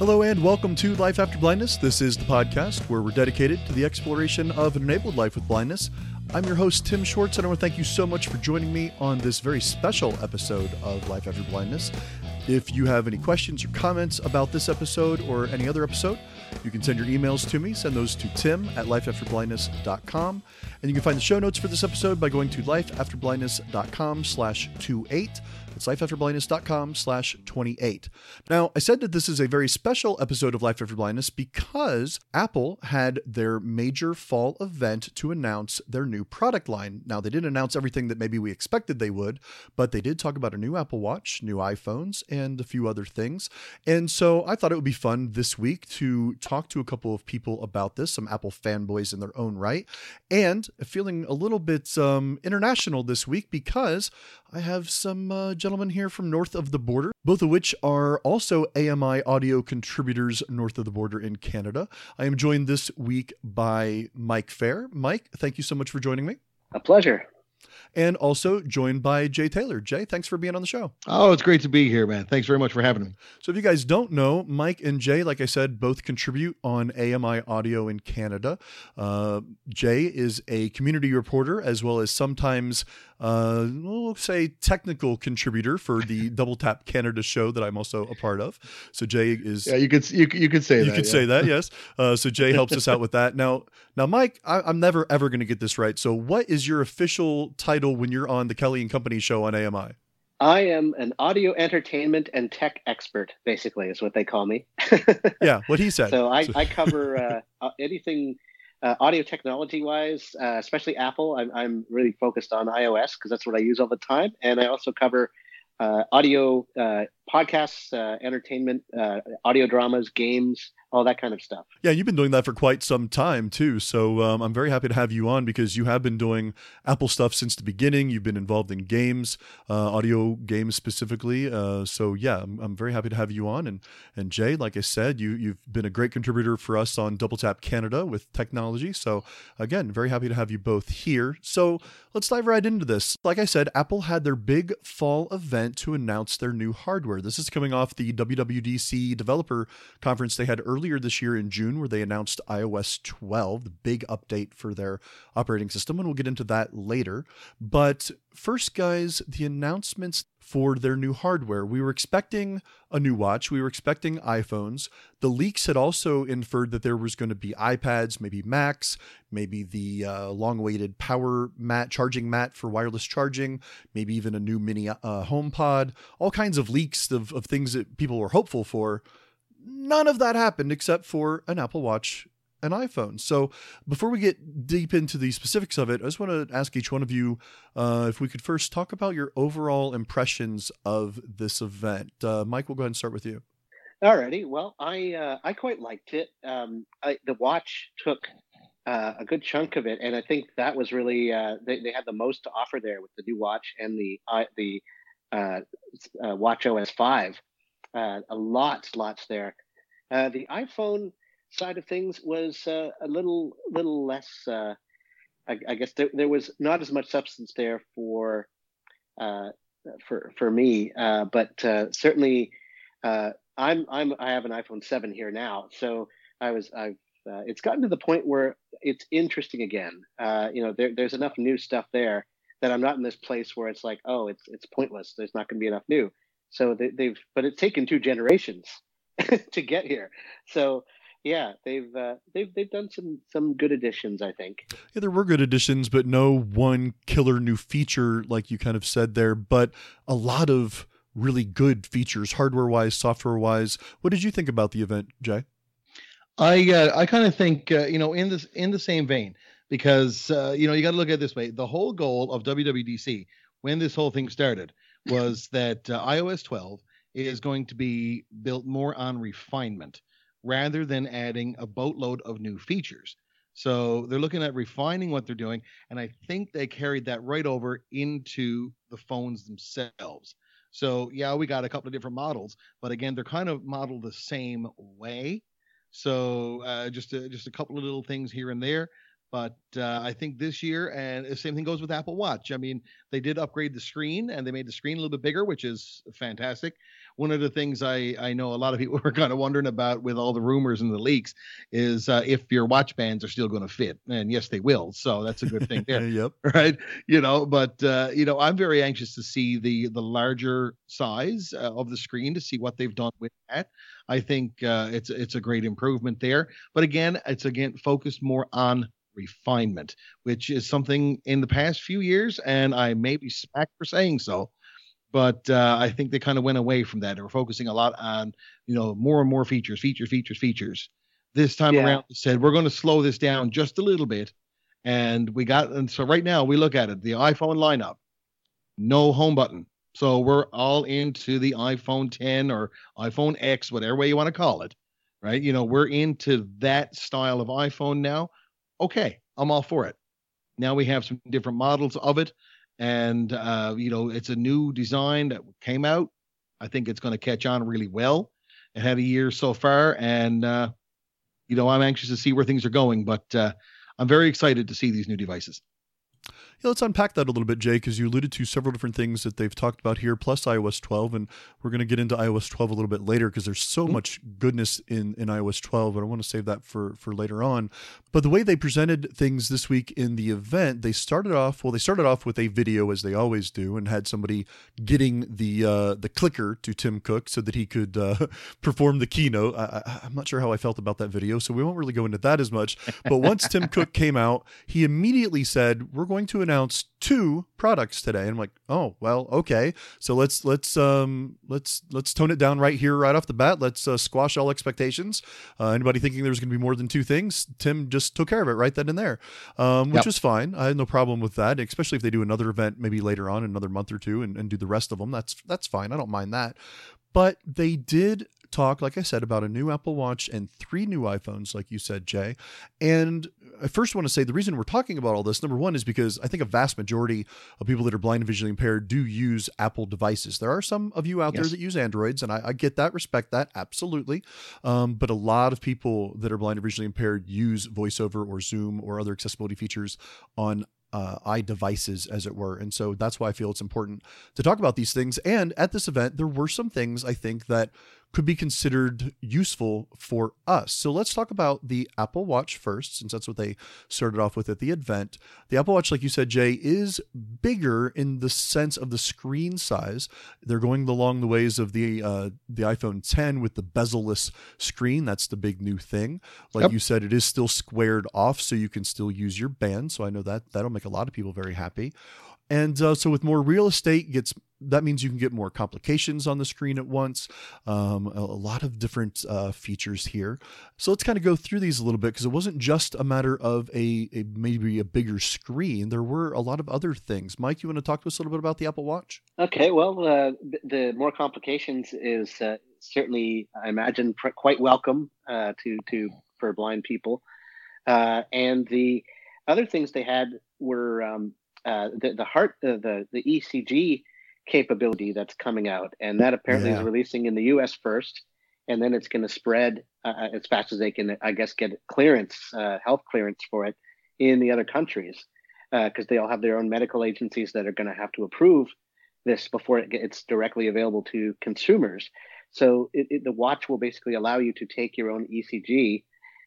Hello and welcome to Life After Blindness. This is the podcast where we're dedicated to the exploration of an enabled life with blindness. I'm your host, Tim Schwartz, and I want to thank you so much for joining me on this very special episode of Life After Blindness. If you have any questions or comments about this episode or any other episode, you can send your emails to me. Send those to tim at lifeafterblindness.com. And you can find the show notes for this episode by going to lifeafterblindness.com slash 28. Lifeafterblindness.com slash 28. Now, I said that this is a very special episode of Life After Blindness because Apple had their major fall event to announce their new product line. Now, they didn't announce everything that maybe we expected they would, but they did talk about a new Apple Watch, new iPhones, and a few other things. And so I thought it would be fun this week to talk to a couple of people about this, some Apple fanboys in their own right, and feeling a little bit um, international this week because I have some uh, gentlemen here from north of the border, both of which are also AMI audio contributors north of the border in Canada. I am joined this week by Mike Feir. Mike, thank you so much for joining me. A pleasure and also joined by Jay Taylor. Jay, thanks for being on the show. Oh, it's great to be here, man. Thanks very much for having me. So, if you guys don't know, Mike and Jay, like I said, both contribute on AMI Audio in Canada. Uh, Jay is a community reporter as well as sometimes uh, we'll say technical contributor for the Double Tap Canada show that I'm also a part of. So Jay is yeah, you could you, you could say you that, could yeah. say that yes. Uh, so Jay helps us out with that. Now now Mike, I, I'm never ever going to get this right. So what is your official title when you're on the Kelly and Company show on AMI? I am an audio entertainment and tech expert, basically, is what they call me. yeah, what he said. So I, I cover uh anything uh, audio technology wise, uh, especially Apple. I'm, I'm really focused on iOS because that's what I use all the time. And I also cover uh, audio uh, podcasts, uh, entertainment, uh, audio dramas, games, all that kind of stuff. Yeah, you've been doing that for quite some time too. So um, I'm very happy to have you on because you have been doing Apple stuff since the beginning. You've been involved in games, uh, audio games specifically. Uh, so yeah, I'm, I'm, very happy to have you on. And and Jay, like I said, you you've been a great contributor for us on Double Tap Canada with technology. So again, very happy to have you both here. So let's dive right into this. Like I said, Apple had their big fall event to announce their new hardware. This is coming off the WWDC developer conference they had earlier earlier this year in June, where they announced iOS 12, the big update for their operating system, and we'll get into that later. But first, guys, the announcements for their new hardware. We were expecting a new watch, we were expecting iPhones. The leaks had also inferred that there was going to be iPads, maybe Macs, maybe the uh, long awaited power mat, charging mat for wireless charging, maybe even a new mini uh, HomePod, all kinds of leaks of, of things that people were hopeful for none of that happened except for an Apple Watch an iPhone. So before we get deep into the specifics of it, I just want to ask each one of you uh, if we could first talk about your overall impressions of this event. Uh, Mike, we'll go ahead and start with you. Alrighty. Well, I uh, I quite liked it. Um, I, the watch took uh, a good chunk of it, and I think that was really uh, they, they had the most to offer there with the new watch and the the uh, Watch OS five uh, a lot, lots there. Uh, the iPhone side of things was uh, a little, little less. Uh, I, I, guess there, there, was not as much substance there for, uh, for for me, uh, but certainly, I'm I'm I have an iPhone seven here now, so I was I've it's gotten to the point where it's interesting again. you know, there, there's enough new stuff there that I'm not in this place where it's like, oh, it's it's pointless. There's not going to be enough new. So they, have but it's taken two generations to get here. So yeah, they've uh, they've they've done some some good additions, I think. Yeah, there were good additions, but no one killer new feature like you kind of said there. But a lot of really good features, hardware wise, software wise. What did you think about the event, Jay? I uh, I kind of think uh, you know in this in the same vein because uh, you know you got to look at it this way. The whole goal of WWDC when this whole thing started was that uh, iOS 12 is going to be built more on refinement rather than adding a boatload of new features. So they're looking at refining what they're doing, and I think they carried that right over into the phones themselves. So yeah, we got a couple of different models, but again, they're kind of modeled the same way. So uh, just a, just a couple of little things here and there. But uh, I think this year, and the same thing goes with Apple Watch. I mean, they did upgrade the screen and they made the screen a little bit bigger, which is fantastic. One of the things I, I know a lot of people were kind of wondering about with all the rumors and the leaks is uh, if your watch bands are still going to fit. And yes, they will. So that's a good thing there. yep. Right. You know, but, uh, you know, I'm very anxious to see the, the larger size uh, of the screen to see what they've done with that. I think uh, it's, it's a great improvement there. But again, it's again focused more on refinement, which is something in the past few years, and I may be smacked for saying so, but uh, I think they kind of went away from that. They were focusing a lot on, you know, more and more features, features, features, features. This time yeah. around, they said we're going to slow this down just a little bit, and we got. And so right now, we look at it: the iPhone lineup, no home button. So we're all into the iPhone 10 or iPhone X, whatever way you want to call it, right? You know, we're into that style of iPhone now okay, I'm all for it. Now we have some different models of it, and uh, you know it's a new design that came out. I think it's going to catch on really well. It had a year so far, and uh, you know I'm anxious to see where things are going. But uh, I'm very excited to see these new devices. Yeah, let's unpack that a little bit, Jay, because you alluded to several different things that they've talked about here, plus iOS 12, and we're going to get into iOS 12 a little bit later because there's so mm-hmm. much goodness in, in iOS 12, but I want to save that for for later on. But the way they presented things this week in the event, they started off well, they started off with a video as they always do, and had somebody getting the uh, the clicker to Tim Cook so that he could uh, perform the keynote. I, I'm not sure how I felt about that video, so we won't really go into that as much. But once Tim Cook came out, he immediately said, "We're going to announced two products today. And I'm like, oh well, okay. So let's let's um let's let's tone it down right here, right off the bat. Let's uh, squash all expectations. Uh, anybody thinking there's going to be more than two things, Tim just took care of it right then and there, um, which yep. was fine. I had no problem with that, especially if they do another event maybe later on, another month or two, and, and do the rest of them. That's that's fine. I don't mind that. But they did talk, like I said, about a new Apple Watch and three new iPhones, like you said, Jay. And I first want to say the reason we're talking about all this, number one, is because I think a vast majority of people that are blind and visually impaired do use Apple devices. There are some of you out yes. there that use Androids, and I, I get that, respect that, absolutely. Um, but a lot of people that are blind and visually impaired use VoiceOver or Zoom or other accessibility features on uh, iDevices, as it were. And so that's why I feel it's important to talk about these things. And at this event, there were some things I think that could be considered useful for us. So let's talk about the Apple Watch first, since that's what they started off with at the event. The Apple Watch, like you said, Jay, is bigger in the sense of the screen size. They're going along the ways of the uh, the iPhone 10 with the bezel-less screen. That's the big new thing. Like yep. you said, it is still squared off, so you can still use your band. So I know that that'll make a lot of people very happy. And uh, so with more real estate gets that means you can get more complications on the screen at once. Um, a, a, lot of different uh, features here. So let's kind of go through these a little bit because it wasn't just a matter of a, a, maybe a bigger screen. There were a lot of other things. Mike, you want to talk to us a little bit about the Apple Watch? Okay. Well, uh, the more complications is uh, certainly, I imagine, pr- quite welcome uh, to to for blind people. Uh, and the other things they had were um, uh, the the heart the the ECG capability that's coming out, and that apparently yeah. is releasing in the U.S. first, and then it's going to spread uh, uh, as fast as they can, I guess, get clearance, uh, health clearance for it in the other countries, because uh, they all have their own medical agencies that are going to have to approve this before it gets directly available to consumers. So it, it, the watch will basically allow you to take your own ECG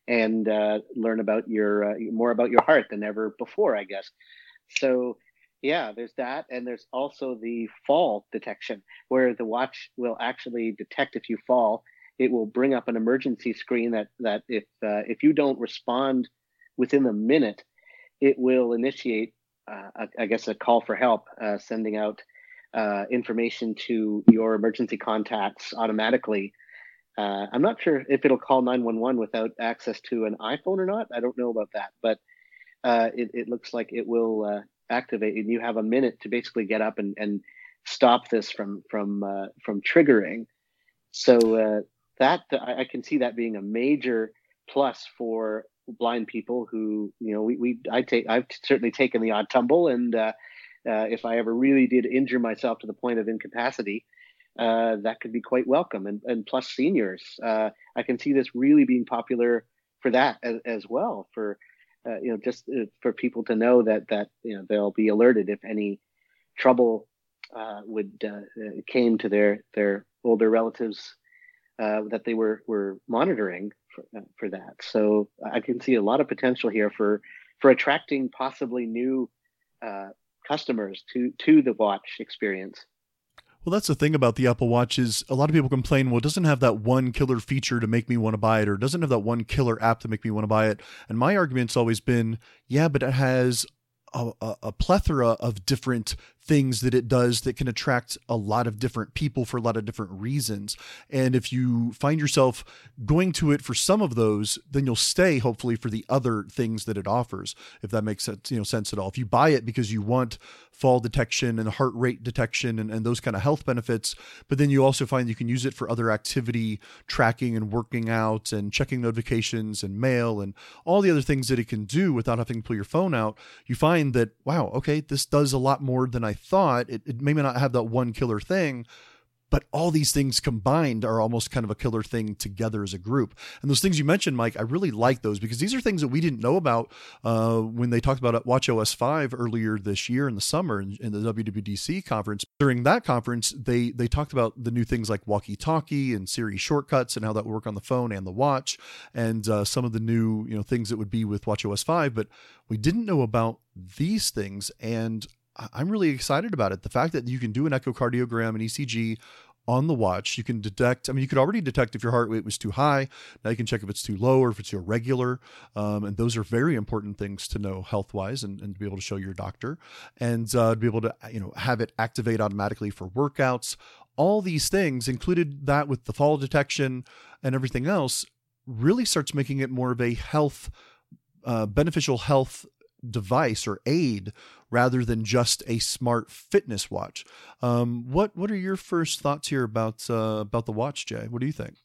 and uh, learn about your uh, more about your heart than ever before, I guess. So yeah, there's that, and there's also the fall detection, where the watch will actually detect if you fall. It will bring up an emergency screen that that if uh, if you don't respond within a minute, it will initiate, uh, a, I guess, a call for help, uh, sending out uh, information to your emergency contacts automatically. Uh, I'm not sure if it'll call 911 without access to an iPhone or not. I don't know about that, but uh, it, it, looks like it will uh, activate, and you have a minute to basically get up and, and stop this from from uh, from triggering. So uh, that I, can see that being a major plus for blind people who you know we, we I take I've certainly taken the odd tumble, and uh, uh, if I ever really did injure myself to the point of incapacity. that could be quite welcome, and, and plus seniors. I can see this really being popular for that as, as well. For uh, you know, just uh, for people to know that that you know they'll be alerted if any trouble uh, would uh, uh, came to their their older relatives uh, that they were were monitoring for, for that. So I can see a lot of potential here for for attracting possibly new customers to to the watch experience. Well, that's the thing about the Apple Watch is a lot of people complain, well, it doesn't have that one killer feature to make me want to buy it, or it doesn't have that one killer app to make me want to buy it. And my argument's always been, yeah, but it has a, a, plethora of different things that it does that can attract a lot of different people for a lot of different reasons. And if you find yourself going to it for some of those, then you'll stay hopefully for the other things that it offers, if that makes sense, you know, sense at all. If you buy it because you want fall detection and heart rate detection and, and those kind of health benefits, but then you also find you can use it for other activity tracking and working out and checking notifications and mail and all the other things that it can do without having to pull your phone out, you find that, wow, okay, this does a lot more than I I thought. It, it may not have that one killer thing, but all these things combined are almost kind of a killer thing together as a group. And those things you mentioned, Mike, I really like those because these are things that we didn't know about uh, when they talked about Watch OS 5 earlier this year in the summer in, in, the WWDC conference. During that conference, they they talked about the new things like walkie-talkie and Siri shortcuts and how that would work on the phone and the watch, and uh, some of the new you know things that would be with Watch OS 5. But we didn't know about these things, and I'm really excited about it. The fact that you can do an echocardiogram and ECG on the watch, you can detect. I mean, you could already detect if your heart rate was too high. Now you can check if it's too low or if it's irregular. Um, and those are very important things to know health wise and, and to be able to show your doctor and uh, to be able to, you know, have it activate automatically for workouts. All these things, included that with the fall detection and everything else, really starts making it more of a health, uh, beneficial health device or aid rather than just a smart fitness watch. Um, what what are your first thoughts here about uh, about the watch, Jay? What do you think?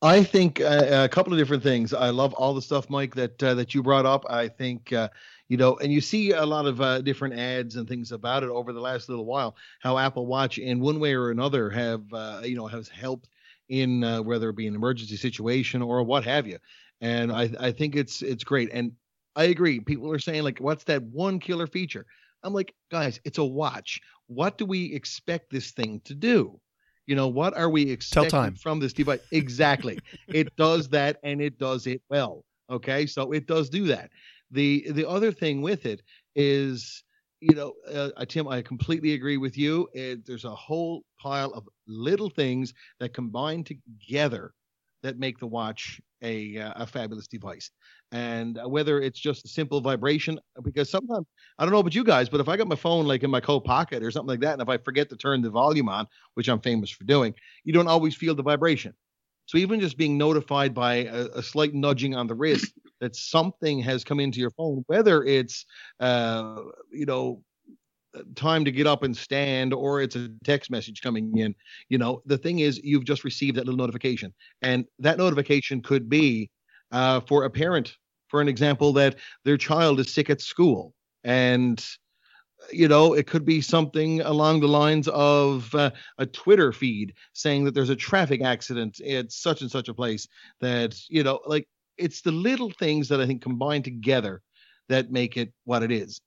I think uh, a couple of different things. I love all the stuff, Mike, that uh, that you brought up. I think uh, you know, and you see a lot of uh, different ads and things about it over the last little while. How Apple Watch, in one way or another, have uh, you know has helped in uh, whether it be an emergency situation or what have you. And I I think it's it's great. And I agree. People are saying like, what's that one killer feature? I'm like, guys, it's a watch. What do we expect this thing to do? You know, what are we expecting from this device? Exactly. it does that and it does it well. Okay. So it does do that. The the other thing with it is, you know, uh, Tim, I completely agree with you. It, there's a whole pile of little things that combine together that make the watch a uh, a fabulous device. And whether it's just a simple vibration because sometimes i don't know about you guys but if i got my phone like in my coat pocket or something like that and if i forget to turn the volume on which i'm famous for doing you don't always feel the vibration. So even just being notified by a, a slight nudging on the wrist that something has come into your phone whether it's uh, you know time to get up and stand or it's a text message coming in you know the thing is you've just received that little notification and that notification could be uh, for a parent, for an example, that their child is sick at school. And, you know, it could be something along the lines of uh, a Twitter feed saying that there's a traffic accident at such and such a place that, you know, like it's the little things that I think combine together that make it what it is.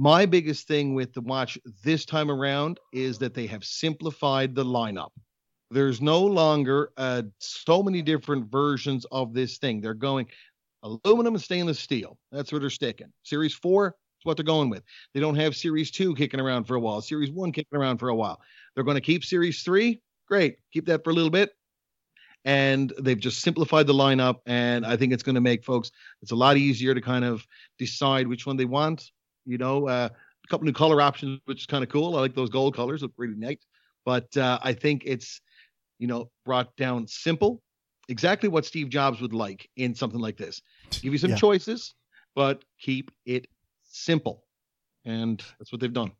My biggest thing with the watch this time around is that they have simplified the lineup. There's no longer uh, so many different versions of this thing. They're going aluminum and stainless steel. That's where they're sticking. Series four is what they're going with. They don't have Series two kicking around for a while. Series one kicking around for a while. They're going to keep Series three. Great, keep that for a little bit. And they've just simplified the lineup, and I think it's going to make folks. It's a lot easier to kind of decide which one they want. You know, uh, a couple new color options, which is kind of cool. I like those gold colors; look really nice. But uh, I think it's you know, brought down simple, exactly what Steve Jobs would like in something like this. Give you some yeah. choices, but keep it simple. And that's what they've done.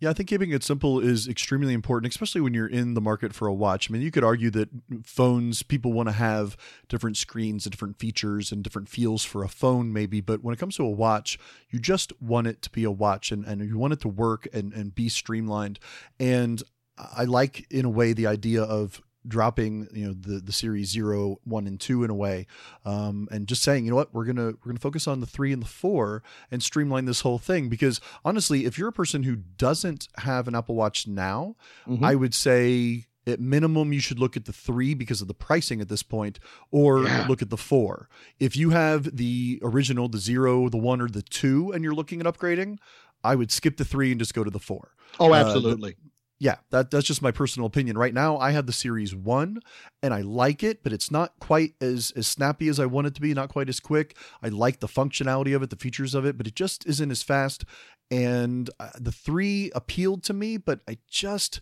Yeah, I think keeping it simple is extremely important, especially when you're in the market for a watch. I mean, you could argue that phones, people want to have different screens and different features and different feels for a phone, maybe. But when it comes to a watch, you just want it to be a watch and, and you want it to work and, and be streamlined. And I like, in a way, the idea of dropping you know the the series zero one and two in a way um, and just saying you know what we're gonna we're gonna focus on the three and the four and streamline this whole thing because honestly if you're a person who doesn't have an apple watch now mm-hmm. i would say at minimum you should look at the three because of the pricing at this point or yeah. look at the four if you have the original the zero the one or the two and you're looking at upgrading i would skip the three and just go to the four oh absolutely uh, the, yeah, that that's just my personal opinion. Right now, I have the Series One, and I like it, but it's not quite as as snappy as I want it to be. Not quite as quick. I like the functionality of it, the features of it, but it just isn't as fast. And uh, the three appealed to me, but I just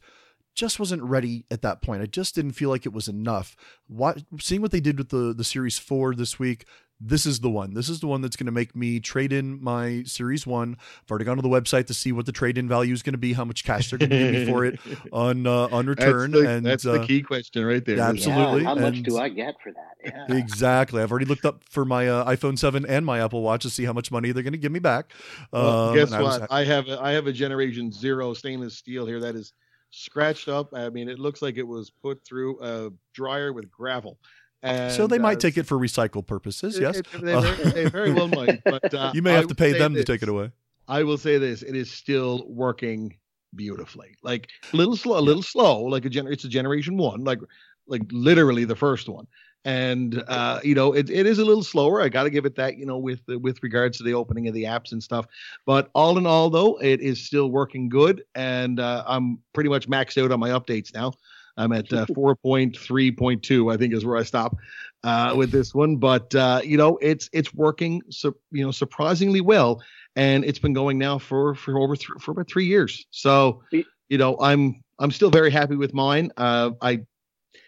just wasn't ready at that point. I just didn't feel like it was enough. What, seeing what they did with the the Series Four this week, this is the one. This is the one that's going to make me trade in my Series One. I've already gone to the website to see what the trade in value is going to be, how much cash they're going to give me for it on uh, on return. That's the, and that's uh, the key question right there. Absolutely. Yeah, how much and do I get for that? Yeah. Exactly. I've already looked up for my uh, iPhone Seven and my Apple Watch to see how much money they're going to give me back. Well, um, guess I what? Was... I have a, I have a Generation Zero stainless steel here that is scratched up. I mean, it looks like it was put through a dryer with gravel. And, so they might uh, take it for recycle purposes. Yes, it, they, very, they, very, well might. But uh, you may have I to pay them this, to take it away. I will say this: it is still working beautifully. Like a little slow, a little slow. Like a gen, it's a generation one. Like like literally the first one. And uh, you know, it, it is a little slower. I got to give it that. You know, with with regards to the opening of the apps and stuff. But all in all, though, it is still working good, and uh, I'm pretty much maxed out on my updates now. I'm at uh, 4.3.2, I think is where I stop uh, with this one. But uh, you know, it's it's working, su- you know, surprisingly well, and it's been going now for for over th- for about three years. So you know, I'm I'm still very happy with mine. Uh, I,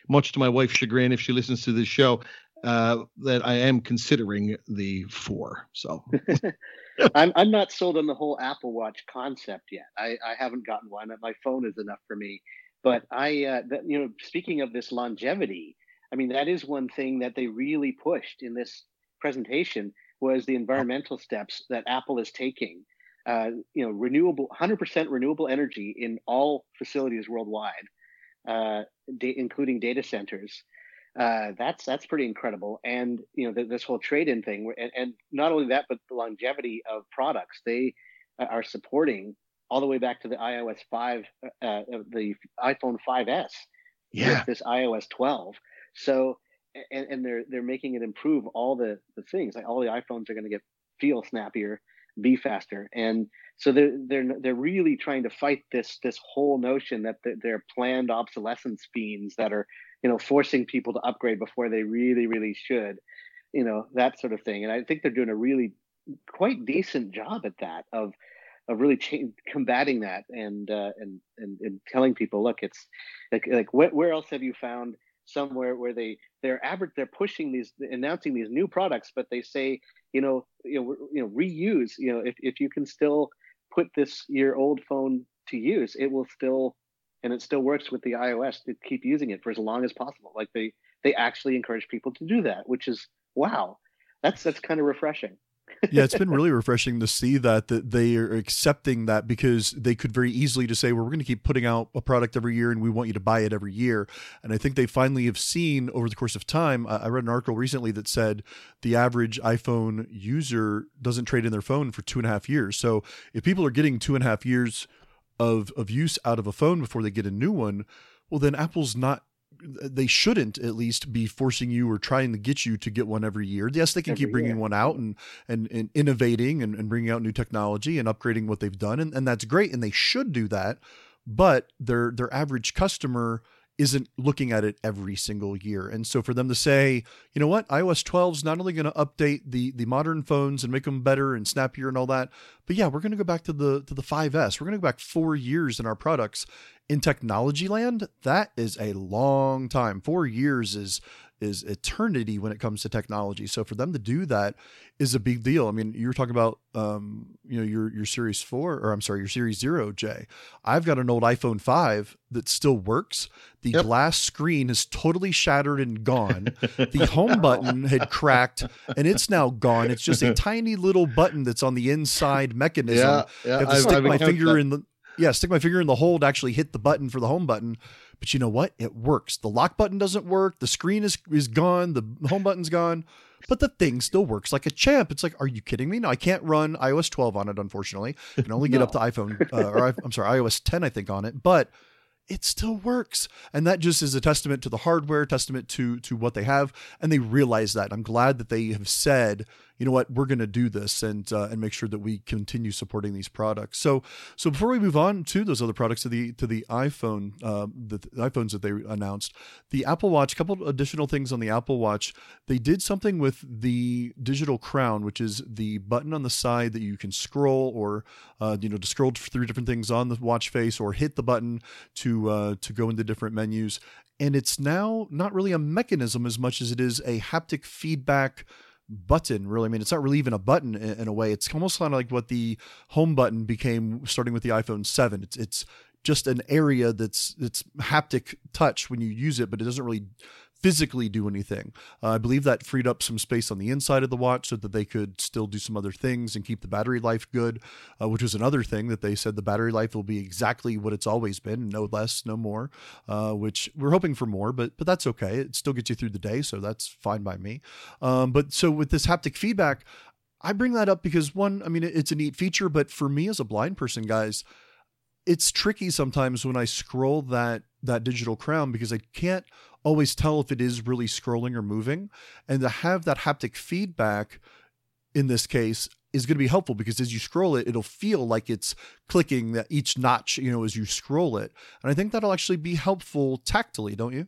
much to my wife's chagrin, if she listens to this show, uh, that I am considering the four. So. I'm I'm not sold on the whole Apple Watch concept yet. I, I haven't gotten one. My phone is enough for me. But I, uh, you know, speaking of this longevity, I mean, that is one thing that they really pushed in this presentation was the environmental steps that Apple is taking. Uh, you know, renewable, 100% renewable energy in all facilities worldwide, uh, da- including data centers. Uh, that's that's pretty incredible. And you know, th- this whole trade-in thing, and, and, not only that, but the longevity of products they uh, are supporting all the way back to the iOS 5, uh, uh the iPhone 5s. Yeah. With this iOS 12. So, and, and they're they're making it improve all the the things. Like all the iPhones are going to get feel snappier, be faster, and so they're they're they're really trying to fight this this whole notion that they're planned obsolescence fiends that are you know forcing people to upgrade before they really really should, you know that sort of thing. And I think they're doing a really quite decent job at that of of really combating that and, uh, and and and telling people, look, it's like like wh- where else have you found somewhere where they they're average they're pushing these announcing these new products, but they say you know you know you know reuse you know if if you can still put this your old phone to use, it will still and it still works with the iOS to keep using it for as long as possible. Like they they actually encourage people to do that, which is wow. That's that's kind of refreshing yeah, it's been really refreshing to see that that they are accepting that because they could very easily just say, "Well, we're going to keep putting out a product every year, and we want you to buy it every year." And I think they finally have seen over the course of time. I read an article recently that said the average iPhone user doesn't trade in their phone for two and a half years. So if people are getting two and a half years of of use out of a phone before they get a new one, well, then Apple's not they shouldn't at least be forcing you or trying to get you to get one every year. Yes, they can every keep bringing year. one out and, and, and innovating and, and bringing out new technology and upgrading what they've done. And, and that's great. And they should do that. But their, their average customer isn't looking at it every single year. And so for them to say, you know what, iOS 12 is not only going to update the the modern phones and make them better and snappier and all that, but yeah, we're going to go back to the to the 5S. We're going to go back 4 years in our products in technology land. That is a long time. 4 years is is eternity when it comes to technology. So for them to do that is a big deal. I mean, you were talking about um, you know your your Series Four, or I'm sorry, your Series Zero, Jay. I've got an old iPhone five that still works. The yep. glass screen is totally shattered and gone. the home button had cracked and it's now gone. It's just a tiny little button that's on the inside mechanism. Yeah, yeah. I have to stick I've my finger that. in the yeah, stick my finger in the hole to actually hit the button for the home button. But you know what? It works. The lock button doesn't work. The screen is is gone. The home button's gone. But the thing still works like a champ. It's like, are you kidding me? No, I can't run iOS 12 on it. Unfortunately, I can only get no. up to iPhone uh, or I'm sorry, iOS 10, I think, on it. But it still works and that just is a testament to the hardware testament to to what they have and they realize that i'm glad that they have said you know what, we're going to do this and uh, and make sure that we continue supporting these products. So so before we move on to those other products to the to the iPhone uh, the, the, iPhones that they announced, the Apple Watch, a couple additional things on the Apple Watch. They did something with the digital crown, which is the button on the side that you can scroll or uh, you know to scroll through different things on the watch face or hit the button to uh, to go into different menus. And it's now not really a mechanism as much as it is a haptic feedback button really. I mean it's not really even a button in, in a way. It's almost kind of like what the home button became starting with the iphone 7 it's it's just an area that's it's haptic touch when you use it but it doesn't really physically do anything. Uh, I believe that freed up some space on the inside of the watch so that they could still do some other things and keep the battery life good, uh, which was another thing that they said the battery life will be exactly what it's always been, no less, no more. Uh, which we're hoping for more, but but that's okay. It still gets you through the day, so that's fine by me. Um, but so with this haptic feedback, I bring that up because one, I mean, it's a neat feature, but for me as a blind person, guys, it's tricky sometimes when I scroll that that digital crown because I can't always tell if it is really scrolling or moving. And to have that haptic feedback in this case is going to be helpful because as you scroll it, it'll feel like it's clicking that each notch, you know, as you scroll it. And I think that'll actually be helpful tactily, don't you?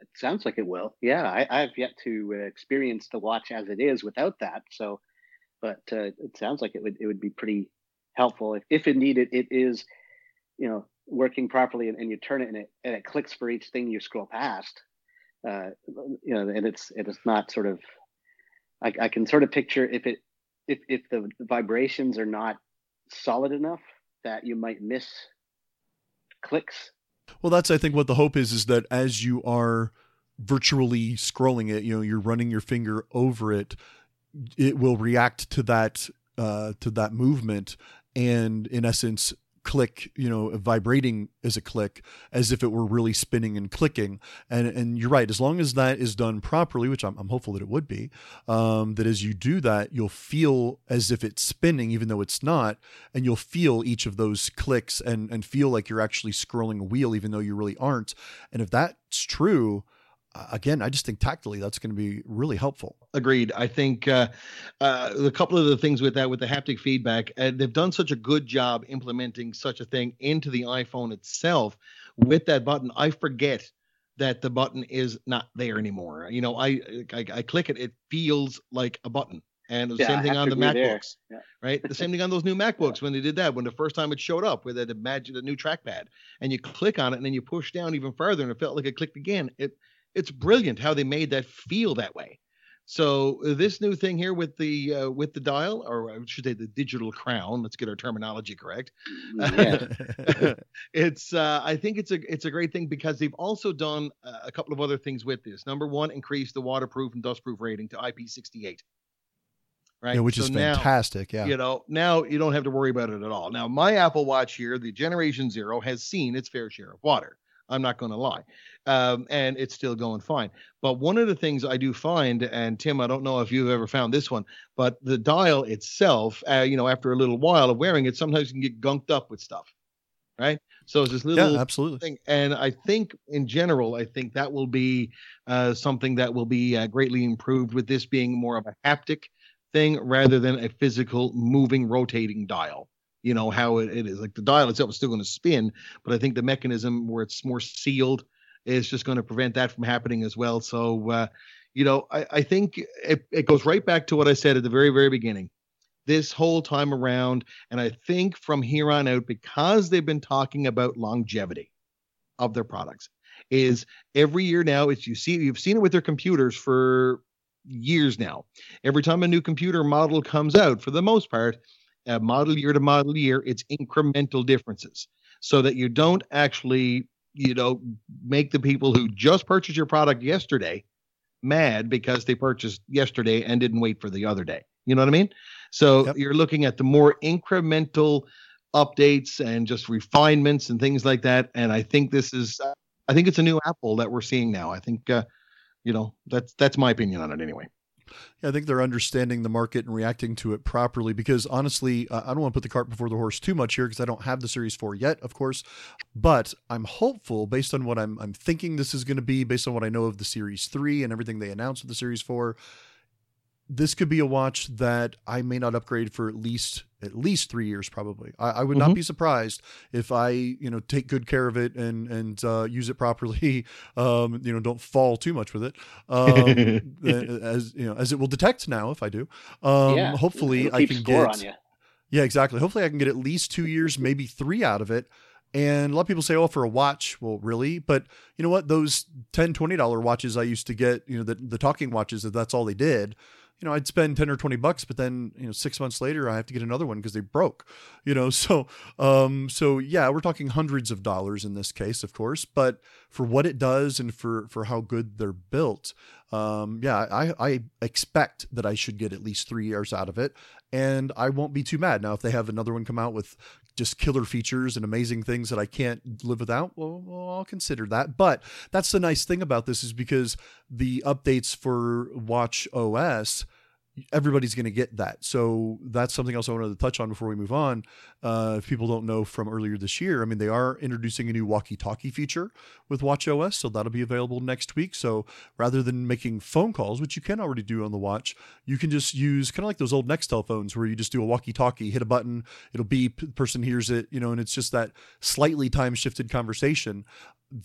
It sounds like it will. Yeah, I, have yet to experience the watch as it is without that. So, but uh, it sounds like it would it would be pretty helpful if, if indeed it, it is, you know, working properly and, and, you turn it and it and it clicks for each thing you scroll past uh, you know and it's it's not sort of I, I can sort of picture if it if if the vibrations are not solid enough that you might miss clicks. Well that's i think what the hope is is that as you are virtually scrolling it you know you're running your finger over it it will react to that uh, to that movement. And in essence click, you know, vibrating as a click, as if it were really spinning and clicking. And and you're right, as long as that is done properly, which I'm, I'm hopeful that it would be, um, that as you do that, you'll feel as if it's spinning, even though it's not, and you'll feel each of those clicks and and feel like you're actually scrolling a wheel, even though you really aren't. And if that's true, again, I just think tactically that's going to be really helpful. Agreed. I think uh, uh, a couple of the things with that, with the haptic feedback, uh, they've done such a good job implementing such a thing into the iPhone itself with that button. I forget that the button is not there anymore. You know, I I, I click it, it feels like a button. And the yeah, same thing on the MacBooks, yeah. right? The same thing on those new MacBooks when they did that. When the first time it showed up with the magic, the new trackpad, and you click on it, and then you push down even further, and it felt like it clicked again. It it's brilliant how they made that feel that way. So uh, this new thing here with the uh, with the dial, or I should say the digital crown. Let's get our terminology correct. Yeah. it's uh, I think it's a it's a great thing because they've also done a couple of other things with this. Number one, increase the waterproof and dustproof rating to IP68. Right, yeah, which so is fantastic. Now, yeah, you know now you don't have to worry about it at all. Now my Apple Watch here, the Generation Zero, has seen its fair share of water. I'm not going to lie. Um, and it's still going fine. But one of the things I do find, and Tim, I don't know if you've ever found this one, but the dial itself, uh, you know, after a little while of wearing it, sometimes you can get gunked up with stuff, right? So it's this little yeah, absolutely. thing. And I think in general, I think that will be uh, something that will be uh, greatly improved with this being more of a haptic thing rather than a physical moving, rotating dial you know how it, it is like the dial itself is still going to spin but i think the mechanism where it's more sealed is just going to prevent that from happening as well so uh, you know i, I think it, it goes right back to what i said at the very very beginning this whole time around and i think from here on out because they've been talking about longevity of their products is every year now. It's you see you've seen it with their computers for years now. Every time a new computer model comes out, for the most part, uh, model year to model year, it's incremental differences, so that you don't actually you know make the people who just purchased your product yesterday mad because they purchased yesterday and didn't wait for the other day. You know what I mean? So yep. you're looking at the more incremental updates and just refinements and things like that. And I think this is, I think it's a new Apple that we're seeing now. I think, uh, you know, that's that's my opinion on it anyway. Yeah, I think they're understanding the market and reacting to it properly because honestly, uh, I don't want to put the cart before the horse too much here because I don't have the Series 4 yet, of course. But I'm hopeful based on what I'm, I'm thinking this is going to be, based on what I know of the Series 3 and everything they announced with the Series 4 this could be a watch that I may not upgrade for at least at least three years probably. I, I would mm-hmm. not be surprised if I you know take good care of it and and uh, use it properly. Um, you know, don't fall too much with it. Um, as you know, as it will detect now if I do. Um, yeah, hopefully I can get. Yeah, exactly. Hopefully I can get at least two years, maybe three out of it. And a lot of people say, oh, for a watch, well, really? But you know what? Those $10, $20 watches I used to get, you know, the, the talking watches, that that's all they did you know, I'd spend 10 or 20 bucks, but then, you know, six months later, I have to get another one because they broke, you know? So, um, so yeah, we're talking hundreds of dollars in this case, of course, but for what it does and for, for how good they're built, um, yeah, I, I expect that I should get at least three years out of it and I won't be too mad. Now, if they have another one come out with just killer features and amazing things that I can't live without, well, well, I'll consider that. But that's the nice thing about this is because the updates for Watch OS everybody's going to get that. So that's something else I wanted to touch on before we move on. Uh, if people don't know from earlier this year, I mean, they are introducing a new walkie-talkie feature with WatchOS, so that'll be available next week. So rather than making phone calls, which you can already do on the watch, you can just use kind of like those old Nextel phones where you just do a walkie-talkie, hit a button, it'll beep, the person hears it, you know, and it's just that slightly time-shifted conversation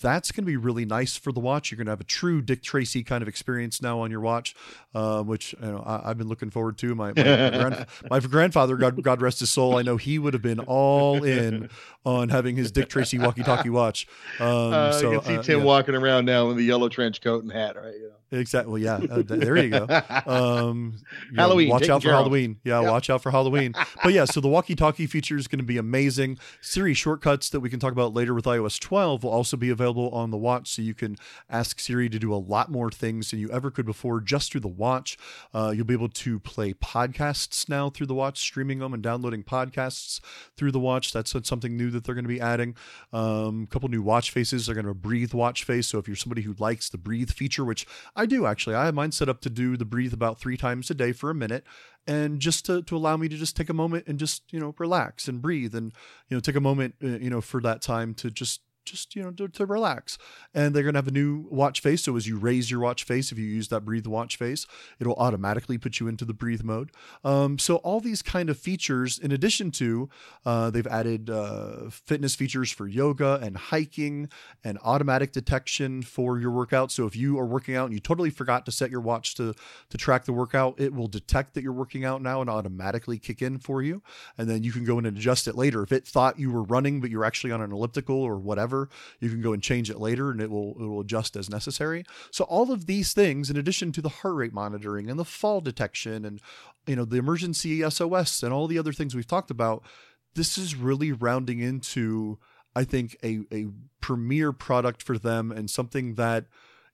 that's going to be really nice for the watch. You're going to have a true Dick Tracy kind of experience now on your watch, uh, which you know, I, been looking forward to. My my, grand, my, grandfather, God, God rest his soul, I know he would have been all in on having his Dick Tracy walkie-talkie watch. Um, uh, so, you can see uh, Tim yeah. walking around now in the yellow trench coat and hat, right? You know. Exactly. Well, yeah. Uh, there you go. Um, you Halloween. Know, watch out for Halloween. Yeah, yep. watch out for Halloween. but yeah, so the walkie-talkie feature is going to be amazing. Siri shortcuts that we can talk about later with iOS 12 will also be available on the watch, so you can ask Siri to do a lot more things than you ever could before just through the watch. Uh, you'll be able to play podcasts now through the watch, streaming them and downloading podcasts through the watch. That's something new that they're going to be adding. Um, a couple new watch faces. They're going to breathe watch face. So if you're somebody who likes the breathe feature, which I do actually. I have mine set up to do the breathe about three times a day for a minute and just to, to allow me to just take a moment and just, you know, relax and breathe and, you know, take a moment, uh, you know, for that time to just just you know to, to, relax. And they're going to have a new watch face. So as you raise your watch face if you use that breathe watch face it'll automatically put you into the breathe mode. Um, so all these kind of features in addition to uh, they've added uh, fitness features for yoga and hiking and automatic detection for your workout. So if you are working out and you totally forgot to set your watch to to track the workout it will detect that you're working out now and automatically kick in for you. And then you can go in and adjust it later. If it thought you were running but you're actually on an elliptical or whatever you can go and change it later and it will it will adjust as necessary. So all of these things in addition to the heart rate monitoring and the fall detection and you know the emergency SOS and all the other things we've talked about, this is really rounding into I think a a premier product for them and something that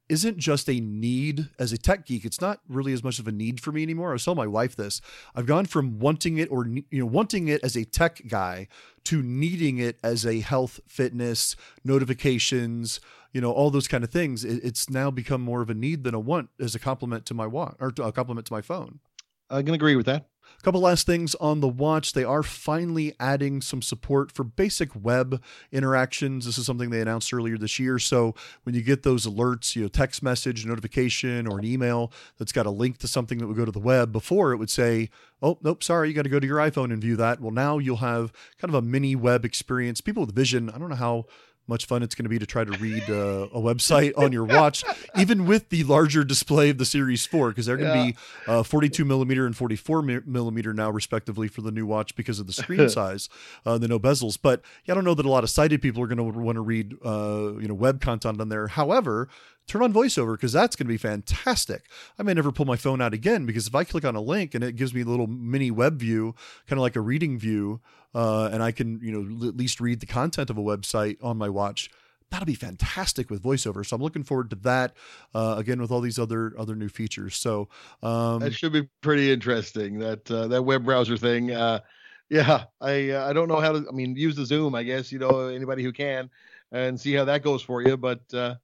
isn't just a need as a tech geek. It's not really as much of a need for me anymore. I was telling my wife this. I've gone from wanting it or you know wanting it as a tech guy to needing it as a health, fitness, notifications, you know, all those kind of things. It's now become more of a need than a want as a complement to my watch or a complement to my phone. I can agree with that. Couple last things on the watch. They are finally adding some support for basic web interactions. This is something they announced earlier this year. So when you get those alerts, you know, text message, notification, or an email that's got a link to something that would go to the web, before it would say, oh, nope, sorry, you got to go to your iPhone and view that. Well, now you'll have kind of a mini web experience. People with vision, I don't know how much fun it's going to be to try to read uh, a website on your watch, even with the larger display of the Series 4, because they're going to be uh, 42 millimeter and 44 millimeter now, respectively, for the new watch because of the screen size, uh, the no bezels. But yeah, I don't know that a lot of sighted people are going to want to read, uh, you know, web content on there. However, turn on voiceover because that's going to be fantastic. I may never pull my phone out again because if I click on a link and it gives me a little mini web view, kind of like a reading view, uh, and I can, you know, at least read the content of a website on my watch. That'll be fantastic with voiceover. So I'm looking forward to that. Uh, again, with all these other other new features. So um, that should be pretty interesting. That uh, that web browser thing. Uh, yeah, I uh, I don't know how to. I mean, use the Zoom. I guess you know anybody who can, and see how that goes for you. But uh,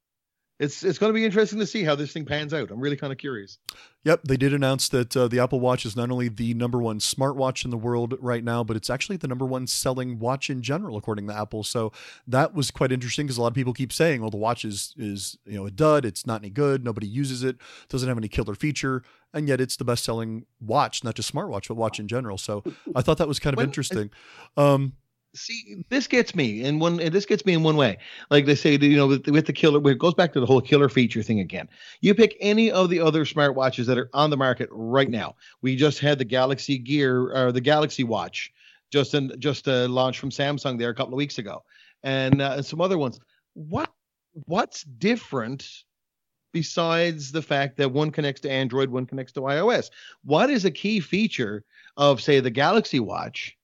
it's it's going to be interesting to see how this thing pans out. I'm really kind of curious. Yep, they did announce that uh, the Apple Watch is not only the number one smartwatch in the world right now, but it's actually the number one selling watch in general, according to Apple. So that was quite interesting because a lot of people keep saying, "Well, the watch is is you know a dud. It's not any good. Nobody uses it. Doesn't have any killer feature." And yet, it's the best-selling watch, not just smartwatch, but watch in general. So I thought that was kind of interesting. Um, see this gets me in one this gets me in one way. Like they say you know with, with the killer it goes back to the whole killer feature thing again. You pick any of the other smartwatches that are on the market right now. We just had the galaxy gear or the galaxy watch just in just uh, launched from samsung there a couple of weeks ago. And uh, some other ones. What what's different besides the fact that one connects to android one connects to ios? What is a key feature of say the galaxy watch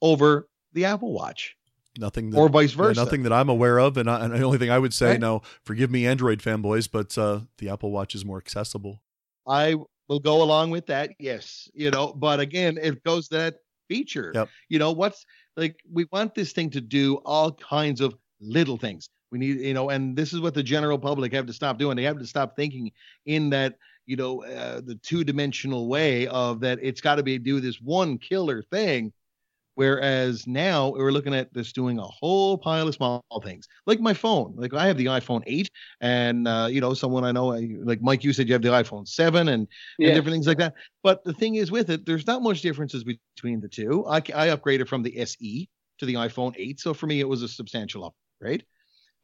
over the Apple Watch. Nothing that, or vice versa. Yeah, nothing that I'm aware of, and, I, and, the only thing I would say, right. now, forgive me, Android fanboys, but uh, the Apple Watch is more accessible. I will go along with that, yes. You know, but again, it goes that feature. Yep. You know, what's like we want this thing to do all kinds of little things. We need, you know, and this is what the general public have to stop doing. They have to stop thinking in that, you know, uh, the two dimensional way of that it's got to be do this one killer thing Whereas now we're looking at this doing a whole pile of small things, like my phone. Like I have the iPhone 8, and uh, you know, someone I know, like Mike, you said you have the iPhone 7 and, yeah. and, different things like that. But the thing is, with it, there's not much differences between the two. I, I upgraded from the SE to the iPhone 8, so for me, it was a substantial upgrade.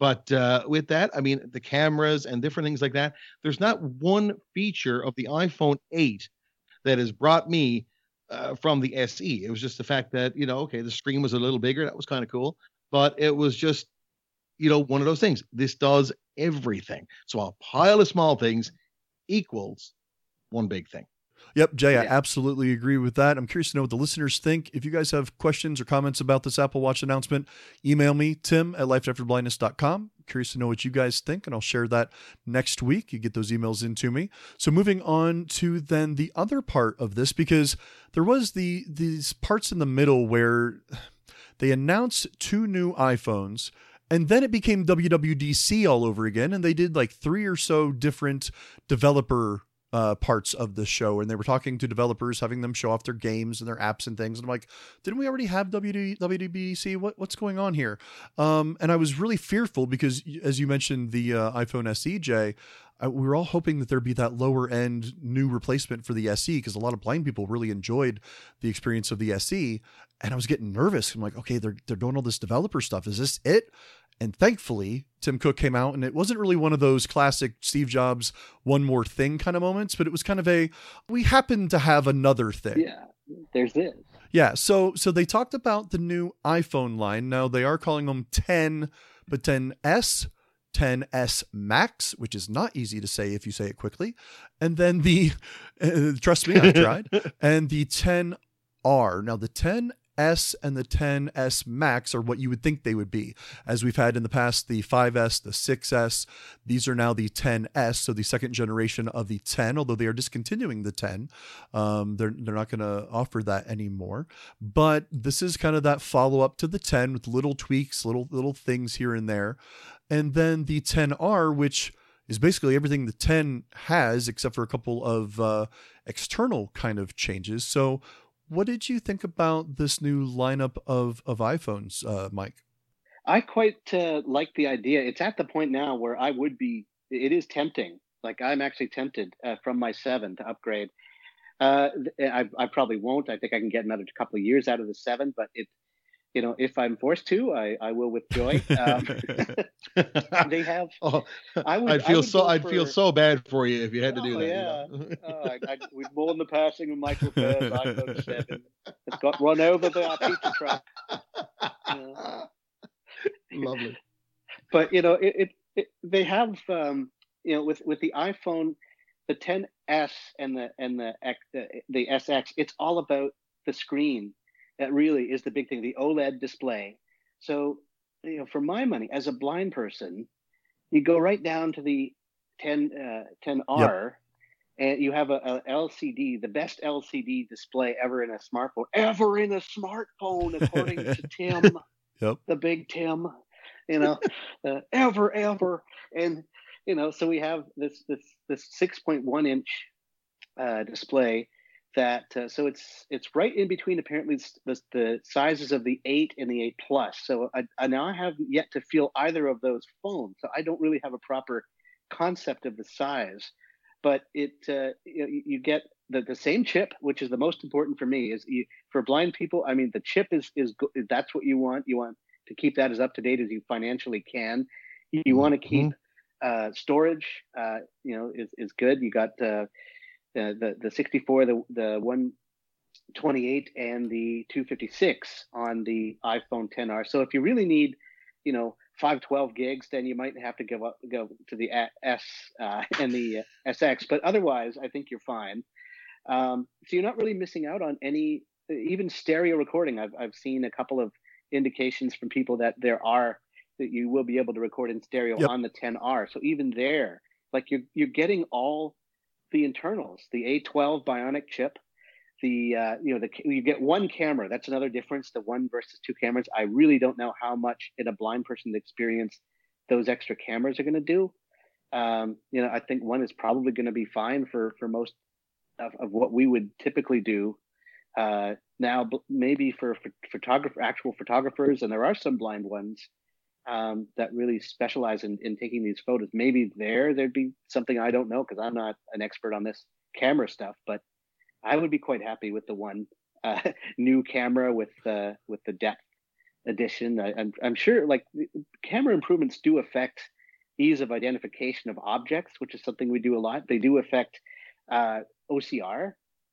But uh, with that, I mean, the cameras and different things like that, there's not one feature of the iPhone 8 that has brought me uh, from the SE. It was just the fact that you know, okay, the screen was a little bigger. That was kind of cool, but it was just you know one of those things. This does everything. So a pile of small things equals one big thing. Yep, Jay, yeah. I absolutely agree with that. I'm curious to know what the listeners think. If you guys have questions or comments about this Apple Watch announcement, email me, tim at lifeafterblindness.com. Curious to know what you guys think, and I'll share that next week. You get those emails into me. So moving on to then the other part of this, because there was the these parts in the middle where they announced two new iPhones and then it became WWDC all over again, and they did like three or so different developer uh, parts of the show, and they were talking to developers, having them show off their games and their apps and things. And I'm like, didn't we already have WD, WWDC? What what's going on here? Um, and I was really fearful because, as you mentioned, the uh, iPhone SEJ. We were all hoping that there'd be that lower end new replacement for the SE because a lot of blind people really enjoyed the experience of the SE. And I was getting nervous. I'm like, okay, they're they're doing all this developer stuff. Is this it? And thankfully, Tim Cook came out, and it wasn't really one of those classic Steve Jobs one more thing kind of moments, but it was kind of a we happen to have another thing. Yeah, there's this. Yeah, so so they talked about the new iPhone line. Now they are calling them 10, but 10s, 10s Max, which is not easy to say if you say it quickly, and then the uh, trust me, I've tried, and the 10R. Now the 10 S and the 10S Max are what you would think they would be. As we've had in the past, the 5S, the 6S, these are now the 10S, so the second generation of the 10, although they are discontinuing the 10. Um, they're, they're not going to offer that anymore. But this is kind of that follow up to the 10 with little tweaks, little, little things here and there. And then the 10R, which is basically everything the 10 has, except for a couple of uh, external kind of changes. So, what did you think about this new lineup of of iPhones, uh, Mike? I quite uh, like the idea. It's at the point now where I would be. It is tempting. Like I'm actually tempted uh, from my seven to upgrade. Uh, I, I, probably won't. I think I can get another couple of years out of the seven, but it you know, if I'm forced to, I, I will with joy. Um, they have. Oh, I would. I'd feel would so. I'd for, feel so bad for you if you had to oh, do that. Yeah. You know? oh, I, I, we'd mourn the passing of Michael Feir's iPhone seven. It's got run over by our pizza truck. Lovely. But you know, it, it, it they have um, you know with with the iPhone, the 10s and the and the the, the SX. It's all about the screen that really is the big thing, the OLED display. So, you know, for my money, as a blind person, you go right down to the 10 uh, 10R, yep. and you have a, a, LCD, the best LCD display ever in a smartphone, ever in a smartphone, according to Tim, yep. the big Tim. You know, uh, ever, ever, and you know, so we have this this this 6.1 inch uh, display that uh, so it's it's right in between apparently the, the sizes of the 8 and the 8 plus. So I, I, now i have yet to feel either of those phones so i don't really have a proper concept of the size. But it uh, you, you, get the, the same chip which is the most important for me is you, for blind people i mean the chip is is that's what you want. You want to keep that as up to date as you financially can. You, you want to keep mm-hmm. uh, storage uh, you know is, is good. You got uh, the the 64, the the 128, and the 256 on the iPhone 10R. So if you really need, you know, 512 gigs, then you might have to go up, go to the S uh, and the SX. But otherwise, I think you're fine. Um, so you're not really missing out on any, even stereo recording. I've I've seen a couple of indications from people that there are that you will be able to record in stereo yep. on the 10R. So even there, like you're you're getting all the internals, the A12 Bionic chip, the uh, you know the you get one camera. That's another difference. The one versus two cameras. I really don't know how much in a blind person's experience those extra cameras are going to do. Um, you know, I think one is probably going to be fine for for most of, of what we would typically do. Uh, now, maybe for, for photographer, actual photographers, and there are some blind ones um, that really specialize in, in taking these photos. Maybe there there'd be something I don't know because I'm not an expert on this camera stuff, but I would be quite happy with the one uh, new camera with the with the depth edition. I, I'm I'm sure like camera improvements do affect ease of identification of objects, which is something we do a lot. They do affect uh, OCR,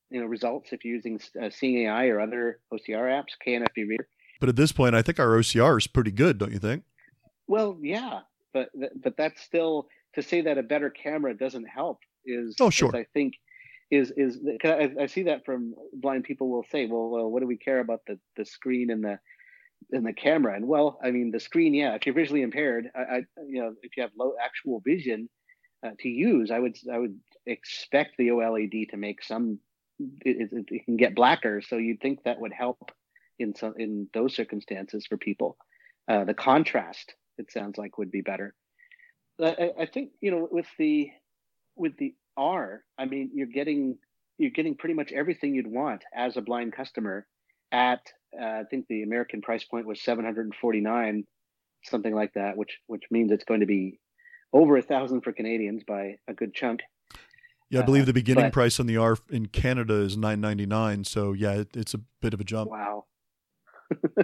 you know, results if you're using uh, Seeing AI or other OCR apps, KNFB Reader. But at this point, I think our OCR is pretty good, don't you think? Well, yeah, but but that's still to say that a better camera doesn't help is oh sure. Is, I think is is I, I, see that from blind people will say, well, well, what do we care about the the screen and the and the camera? And well, I mean, the screen, yeah. If you're visually impaired, I, I you know, if you have low actual vision uh, to use, I would I would expect the OLED to make some. It, it, it can get blacker, so you'd think that would help in some in those circumstances for people. Uh, the contrast it sounds like would be better. I, I think you know with the with the R, I mean you're getting you're getting pretty much everything you'd want as a blind customer at uh, I think the American price point was 749 something like that which which means it's going to be over a thousand for Canadians by a good chunk. Yeah, I believe the uh, beginning uh, but, price on the R in Canada is 9.99 so yeah, it, it's a bit of a jump. Wow.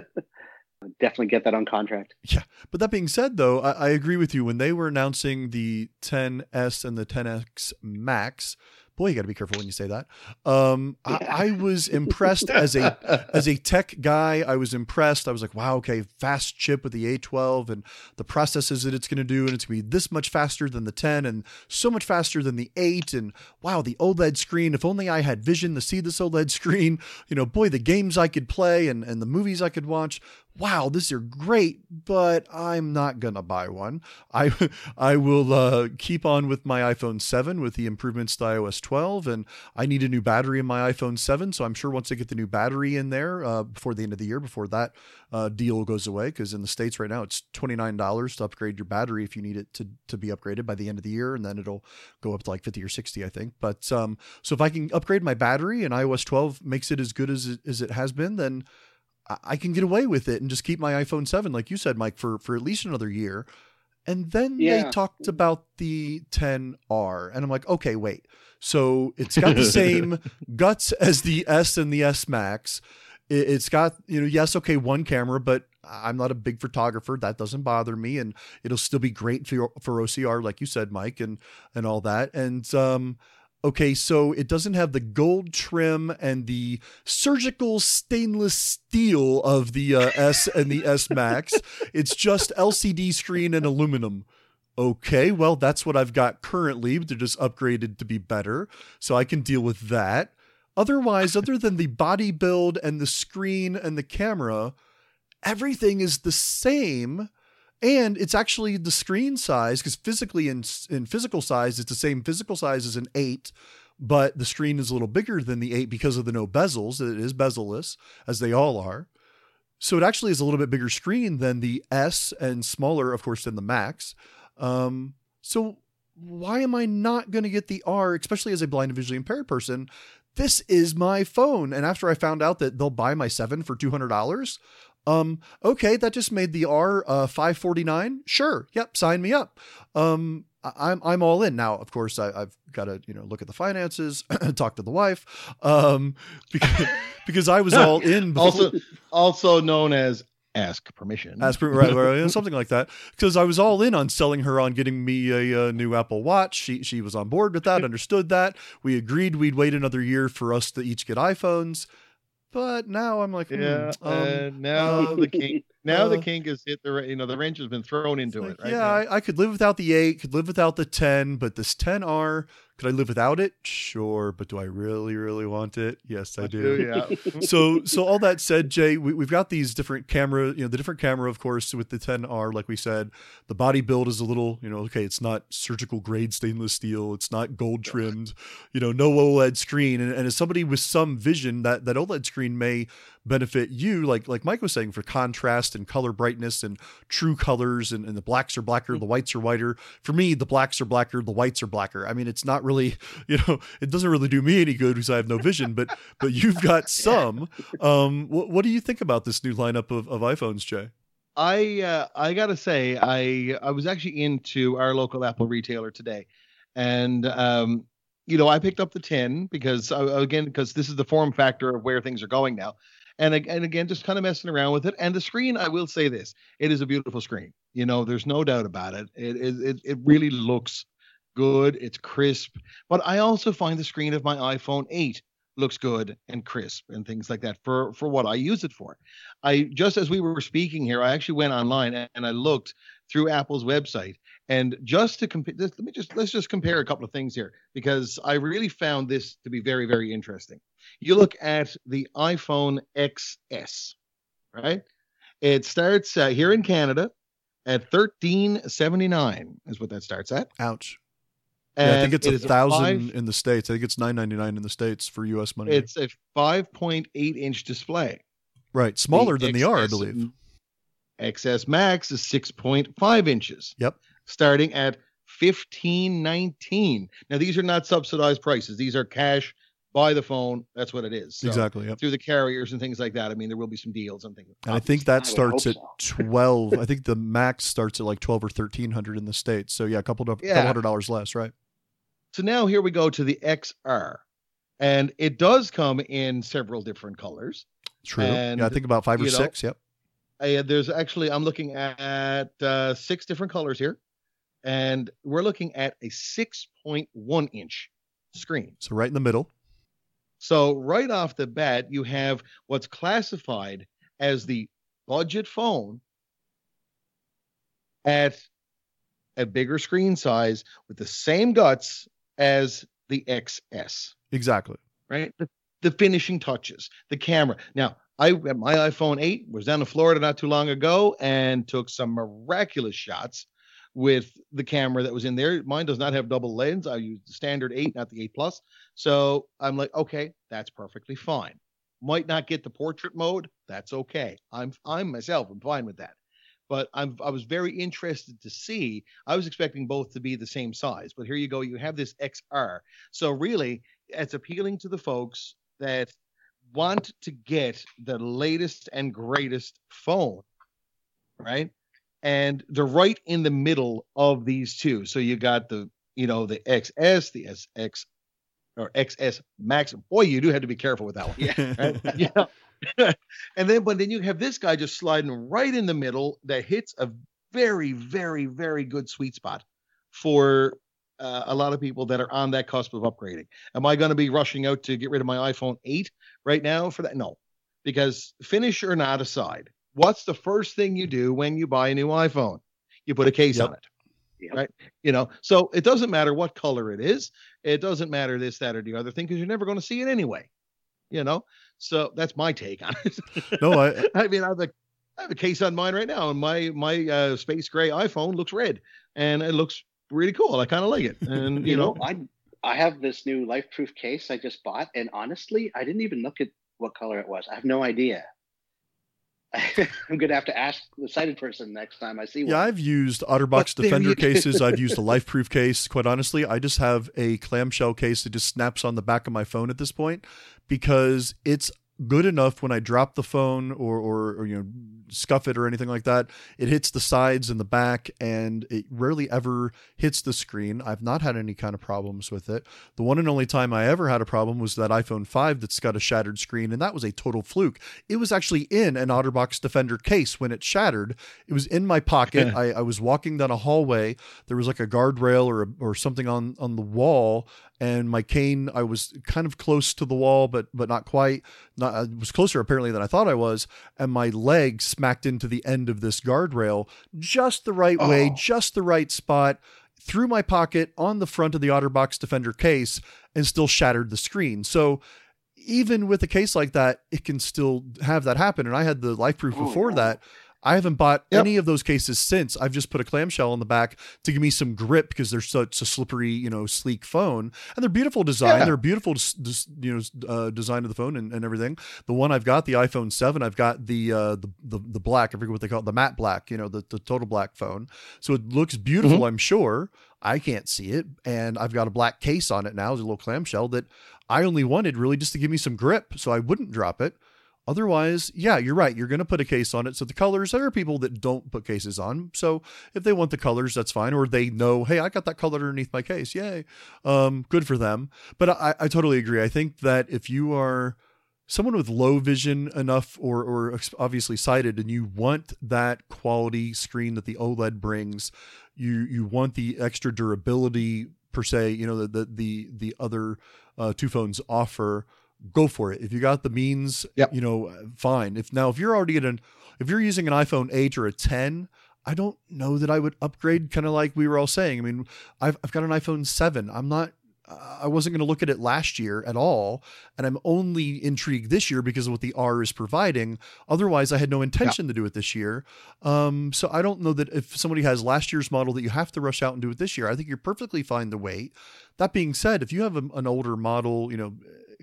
definitely get that on contract. Yeah. But that being said, though, I, I, agree with you. When they were announcing the 10S and the 10X Max, boy, you got to be careful when you say that. Um, yeah. I, I, was impressed as a as a tech guy. I was impressed. I was like, wow, okay, fast chip with the A12 and the processes that it's going to do, and it's going to be this much faster than the 10 and so much faster than the 8. And wow, the OLED screen. If only I had vision to see this OLED screen. You know, boy, the games I could play and and the movies I could watch wow, these are great, but I'm not gonna buy one. I I will uh, keep on with my iPhone 7 with the improvements to iOS 12, and I need a new battery in my iPhone 7. So I'm sure once I get the new battery in there uh, before the end of the year, before that uh, deal goes away, because in the states right now it's twenty nine dollars to upgrade your battery if you need it to to be upgraded by the end of the year, and then it'll go up to like 50 or 60, I think. But um, so if I can upgrade my battery and iOS 12 makes it as good as it, as it has been, then I can get away with it and just keep my iPhone 7, like you said, Mike, for, for at least another year. And then yeah. they talked about the 10R. And I'm like, okay, wait. So it's got the same guts as the S and the S Max. it, it's got you know yes okay one camera, but I'm not a big photographer. That doesn't bother me, and it'll still be great for for OCR, like you said, Mike, and and all that. And um, okay, so it doesn't have the gold trim and the surgical stainless steel of the uh, S and the S Max. It's just LCD screen and aluminum. Okay, well, that's what I've got currently. They're just upgraded to be better, so I can deal with that. Otherwise, other than the body build and the screen and the camera, everything is the same and it's actually the screen size because physically in in physical size it's the same physical size as an 8 but the screen is a little bigger than the 8 because of the no bezels it is bezel-less as they all are. So it actually is a little bit bigger screen than the s and smaller of course than the max. Um, so why am i not going to get the r especially as a blind and visually impaired person? This is my phone and after i found out that they'll buy my 7 for $200 um, okay, that just made the R uh, 549. Sure. Yep. Sign me up. Um, I, am I'm all in now. Of course, I, have got to you know look at the finances, talk to the wife, um, because, because I was all in. Before. Also, also known as ask permission. Ask per, right, right, something like that. Because I was all in on selling her on getting me a, a, new Apple Watch. She she was on board with that, understood that. We agreed we'd wait another year for us to each get iPhones. But now I'm like, yeah. Hmm, um, now um, the king, now uh, the king has hit the, you know, the wrench has been thrown into like, it. Right yeah, I, I, could live without the eight, could live without the ten, but this 10R could I live without it? Sure, but do I really, really want it? Yes, I do. yeah. so, so all that said, Jay, we, have got these different camera. You know, the different camera, of course, with the 10R, like we said, the body build is a little. You know, okay, it's not surgical grade stainless steel. It's not gold trimmed. You know, no OLED screen. And, and as somebody with some vision, that that OLED screen may benefit you, like like Mike was saying, for contrast and color brightness and true colors, and, and the blacks are blacker, the mm-hmm. whites are whiter. For me, the blacks are blacker, the whites are blacker. I mean, it's not really, you know, it doesn't really do me any good because I have no vision, but but you've got some. Um, what, what do you think about this new lineup of, of iPhones, Jay? I uh, I gotta say I I was actually into our local Apple retailer today, and um, you know I picked up the 10 because uh, again because this is the form factor of where things are going now, and and again just kind of messing around with it. And the screen, I will say this, it is a beautiful screen. You know, there's no doubt about it. It it it really looks good. It's crisp. But I also find the screen of my iPhone 8 looks good and crisp and things like that for for what I use it for. I just as we were speaking here, I actually went online and I looked through Apple's website and just to compare let me just let's just compare a couple of things here because I really found this to be very very interesting. You look at the iPhone XS, right? It starts uh, here in Canada at 1379 is what that starts at. Ouch. Yeah, I think it's a thousand in the states. I think it's nine ninety nine in the states for U.S. money. It's a five point eight inch display. Right, smaller the than XS, the R, I believe. XS Max is six point five inches. Yep. Starting at fifteen nineteen. Now these are not subsidized prices. These are cash. Buy the phone. That's what it is. So, exactly. Yep. Through the carriers and things like that. I mean, there will be some deals and things. And I think that starts at so. twelve. I think the max starts at like twelve or thirteen hundred in the states. So yeah, a couple, of, yeah. couple hundred dollars less, right? So now here we go to the XR, and it does come in several different colors. True. And, yeah, I think about five or six. Know, yep. Uh, there's actually I'm looking at uh, six different colors here, and we're looking at a 6.1 inch screen. So right in the middle. So right off the bat, you have what's classified as the budget phone at a bigger screen size with the same guts as the XS. Exactly. Right. The, the finishing touches, the camera. Now, I my iPhone 8 was down in Florida not too long ago and took some miraculous shots with the camera that was in there. Mine does not have double lens. I use the standard 8, not the 8 Plus. So I'm like, okay, that's perfectly fine. Might not get the portrait mode. That's okay. I'm I'm myself. I'm fine with that but I'm I was very interested to see. I was expecting both to be the same size, but here you go. You have this XR. So really, it's appealing to the folks that want to get the latest and greatest phone, right? And they're right in the middle of these two. So you got the you know the XS, the SX or XS Max. Boy, you do have to be careful with that one. Yeah. Right? yeah. and then, but then you have this guy just sliding right in the middle that hits a very, very, very good sweet spot for uh, a lot of people that are on that cusp of upgrading. Am I going to be rushing out to get rid of my iPhone 8 right now for that? No, because finish or not aside, what's the first thing you do when you buy a new iPhone? You put a case yep. on it. Yep. Right. You know, so it doesn't matter what color it is. It doesn't matter this, that, or the other thing because you're never going to see it anyway. You know, so that's my take on it. no, I, I mean, I have a, I have a case on mine right now, and my my uh, space gray iPhone looks red, and it looks really cool. I kind of like it, and you, you know, know, I I have this new LifeProof case I just bought, and honestly, I didn't even look at what color it was. I have no idea. I'm gonna have to ask the sighted person next time I see one. Yeah, I've used OtterBox Defender cases. I've used a LifeProof case. Quite honestly, I just have a clamshell case that just snaps on the back of my phone at this point because it's good enough when I drop the phone or, or, or, you know scuff it or anything like that. It hits the sides and the back, and it rarely ever hits the screen. I've not had any kind of problems with it. The one and only time I ever had a problem was that iPhone 5 that's got a shattered screen, and that was a total fluke. It was actually in an OtterBox Defender case when it shattered. It was in my pocket. I, I was walking down a hallway. There was like a guardrail or or something on on the wall and my cane I was kind of close to the wall but but not quite not I was closer apparently than I thought I was. And my leg smacked into the end of this guardrail just the right oh. way just the right spot through my pocket on the front of the OtterBox Defender case and still shattered the screen. So even with a case like that it can still have that happen. And I had the LifeProof oh, before that I haven't bought yep. any of those cases since. I've just put a clamshell on the back to give me some grip because they're such a slippery, you know, sleek phone, and they're beautiful design. Yeah. They're beautiful, you know, uh, design of the phone and, and, everything. The one I've got, the iPhone Seven, I've got the uh, the, the the black. I forget what they call it, the matte black. You know, the the total black phone. So it looks beautiful. Mm-hmm. I'm sure. I can't see it, and I've got a black case on it now, It's a little clamshell that I only wanted really just to give me some grip, so I wouldn't drop it. Otherwise, yeah, you're right. You're going to put a case on it. So the colors, there are people that don't put cases on. So if they want the colors, that's fine. Or they know, hey, I got that color underneath my case. Yay. Um, good for them. But I, I totally agree. I think that if you are someone with low vision enough or, or obviously sighted and you want that quality screen that the OLED brings, you, you want the extra durability per se, you know, the, the, the, the other uh, two phones offer go for it. If you got the means, yep. you know, fine. If now if you're already at an if you're using an iPhone 8 or a 10, I don't know that I would upgrade kind of like we were all saying. I mean, I've I've got an iPhone 7. I'm not I wasn't going to look at it last year at all, and I'm only intrigued this year because of what the R is providing. Otherwise, I had no intention yeah. to do it this year. Um, so I don't know that if somebody has last year's model that you have to rush out and do it this year. I think you're perfectly fine to wait. That being said, if you have a, an older model, you know,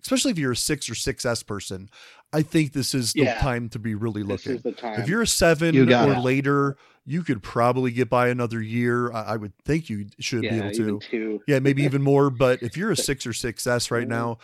especially if you're a six or six S person, I think this is the yeah. time to be really looking. If you're a seven you or it. later, you could probably get by another year. I, I would think you should yeah, be able to. Yeah, maybe even more. But if you're a six or six S right now,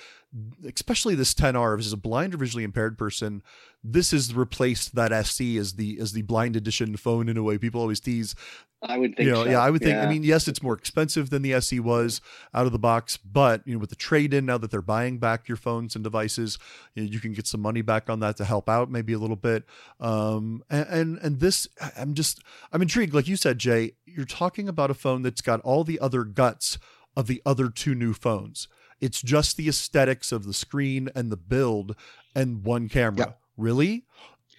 especially this 10R, as a blind or visually impaired person, this has replaced that SE as the as the blind edition phone in a way. People always tease I would think. You know, so. yeah, I would think. Yeah. I mean, yes, it's more expensive than the SE was out of the box, but you know, with the trade in now that they're buying back your phones and devices, you, know, you, can get some money back on that to help out maybe a little bit. Um, and, and and this, I'm just, I'm intrigued. Like you said, Jay, you're talking about a phone that's got all the other guts of the other two new phones. It's just the aesthetics of the screen and the build and one camera. Yeah. Really?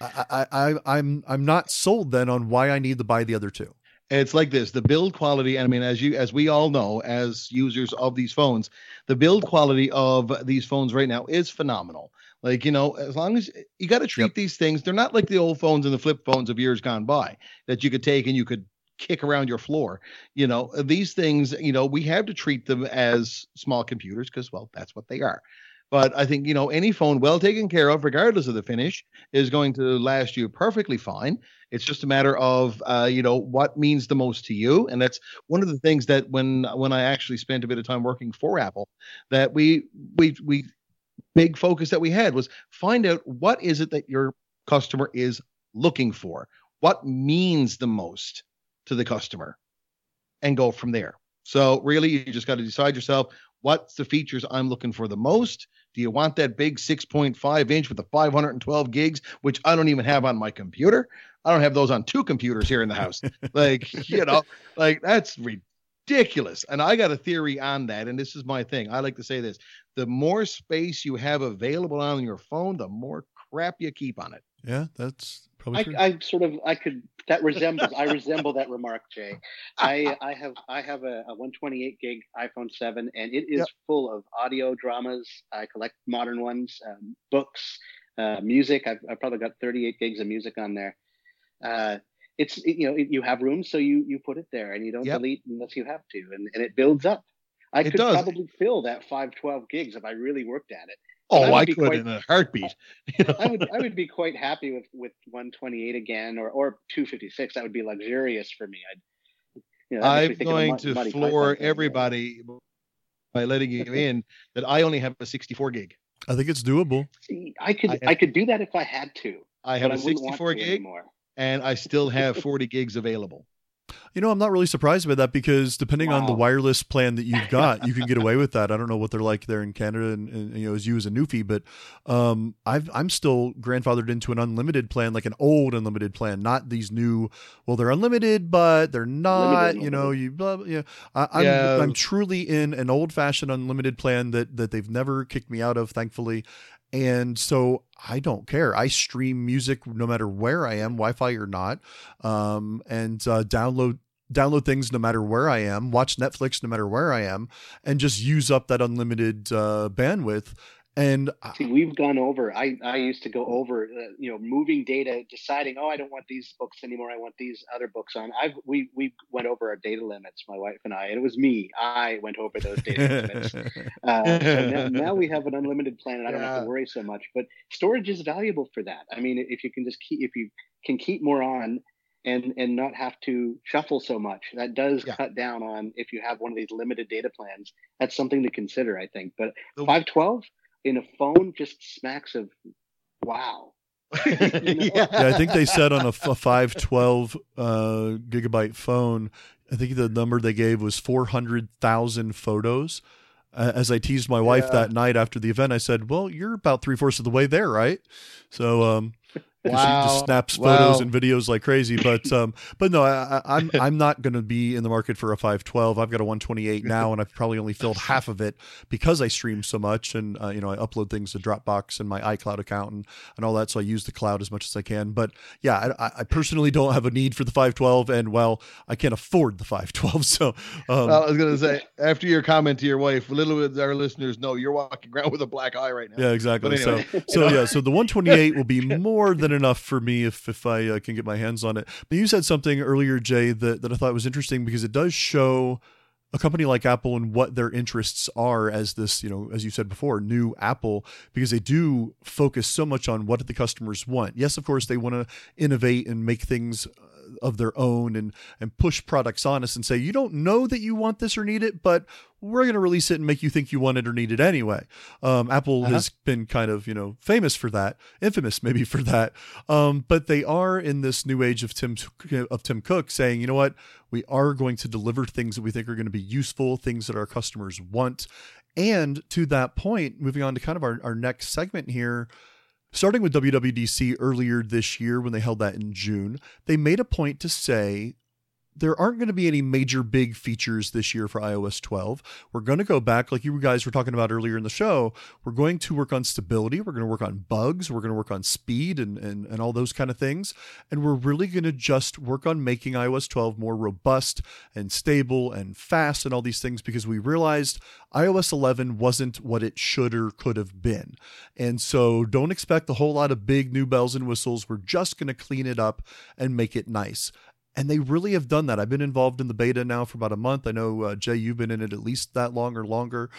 I, I, I, I'm I'm not sold then on why I need to buy the other two it's like this the build quality i mean as you as we all know as users of these phones the build quality of these phones right now is phenomenal like you know as long as you got to treat yep. these things they're not like the old phones and the flip phones of years gone by that you could take and you could kick around your floor you know these things you know we have to treat them as small computers because well that's what they are but I think, you know, any phone well taken care of, regardless of the finish, is going to last you perfectly fine. It's just a matter of, uh, you know, what means the most to you. And that's one of the things that when when I actually spent a bit of time working for Apple, that we we we big focus that we had was find out what is it that your customer is looking for, what means the most to the customer, and go from there. So really, you just got to decide yourself what's the features I'm looking for the most Do you want that big 6.5 inch with the 512 gigs, which I don't even have on my computer? I don't have those on two computers here in the house. like, you know, like that's ridiculous. And I got a theory on that. And this is my thing. I like to say this the more space you have available on your phone, the more crap you keep on it. Yeah, that's probably I, I, sort of I could that resembles I resemble that remark, Jay. I I have I have a, a 128 gig iPhone 7, and it is yep. full of audio dramas. I collect modern ones, um, books, uh, music. I've, I've probably got 38 gigs of music on there. Uh, it's you know you have room, so you you put it there, and you don't yep. delete unless you have to, and, and it builds up. I it could does. probably fill that 512 gigs if I really worked at it. Oh, I, I could quite, in a heartbeat. You know? I would I would be quite happy with with 128 again or or 256. That would be luxurious for me. I'd, you know, I'm going to floor everybody by letting you in that I only have a 64 gig. I think it's doable. See, I could I, have, I could do that if I had to. I have a 64 gig anymore. and I still have 40 gigs available. You know, I'm not really surprised by that because depending wow. on the wireless plan that you've got, you can get away with that. I don't know what they're like there in Canada, and, and you know, as you as a newfie, but um, I've I'm still grandfathered into an unlimited plan, like an old unlimited plan, not these new. Well, they're unlimited, but they're not. Limited, you know, you blah, blah yeah. I, I'm yeah. I'm truly in an old fashioned unlimited plan that that they've never kicked me out of, thankfully, and so I don't care. I stream music no matter where I am, Wi-Fi or not, um, and uh, download download things no matter where I am, watch Netflix no matter where I am, and just use up that unlimited uh, bandwidth and See, we've gone over. I, I used to go over, uh, you know, moving data, deciding, oh, I don't want these books anymore. I want these other books on. I've we we went over our data limits, my wife and I, and it was me. I went over those data limits. Uh, so now, now, we have an unlimited plan, and I don't yeah. have to worry so much. But storage is valuable for that. I mean, if you can just keep, if you can keep more on, and and not have to shuffle so much. That does yeah. cut down on if you have one of these limited data plans. That's something to consider, I think. But 512 in a phone just smacks of wow. you know? yeah. yeah. I think they said on a, a 512 uh, gigabyte phone, I think the number they gave was 400,000 photos. Uh, as I teased my wife yeah. that night after the event, I said, "Well, you're about three fourths of the way there, right?" So, um, Wow. He just snaps photos wow. and videos like crazy. But um, but no, I, am I'm, I'm not going to be in the market for a 512. I've got a 128 now, and I've probably only filled half of it because I stream so much, and uh, you know I upload things to Dropbox and my iCloud account and, and all that. So I use the cloud as much as I can. But yeah, I, I personally don't have a need for the 512, and well, I can't afford the 512. So um, well, I was going to say after your comment to your wife, a little bit our listeners know you're walking around with a black eye right now. Yeah, exactly. Anyway. So so yeah, so the 128 will be more than enough for me if if I uh, can get my hands on it. But you said something earlier, Jay, that that I thought was interesting because it does show a company like Apple and what their interests are as this, you know, as you said before, new Apple, because they do focus so much on what the customers want. Yes, of course, they want to innovate and make things of their own and and push products on us and say you don't know that you want this or need it, but we're going to release it and make you think you want it or need it anyway. Um, Apple uh-huh. has been kind of you know famous for that, infamous maybe for that. Um, but they are in this new age of Tim of Tim Cook saying, you know what, we are going to deliver things that we think are going to be useful, things that our customers want. And to that point, moving on to kind of our, our next segment here, Starting with WWDC earlier this year, when they held that in June, they made a point to say there aren't going to be any major big features this year for iOS 12. We're going to go back, like you guys were talking about earlier in the show. We're going to work on stability. We're going to work on bugs. We're going to work on speed and, and, and all those kind of things. And we're really going to just work on making iOS 12 more robust and stable and fast and all these things because we realized iOS 11 wasn't what it should or could have been. And so don't expect a whole lot of big new bells and whistles. We're just going to clean it up and make it nice. And they really have done that. I've been involved in the beta now for about a month. I know, uh, Jay, you've been in it at least that long or longer.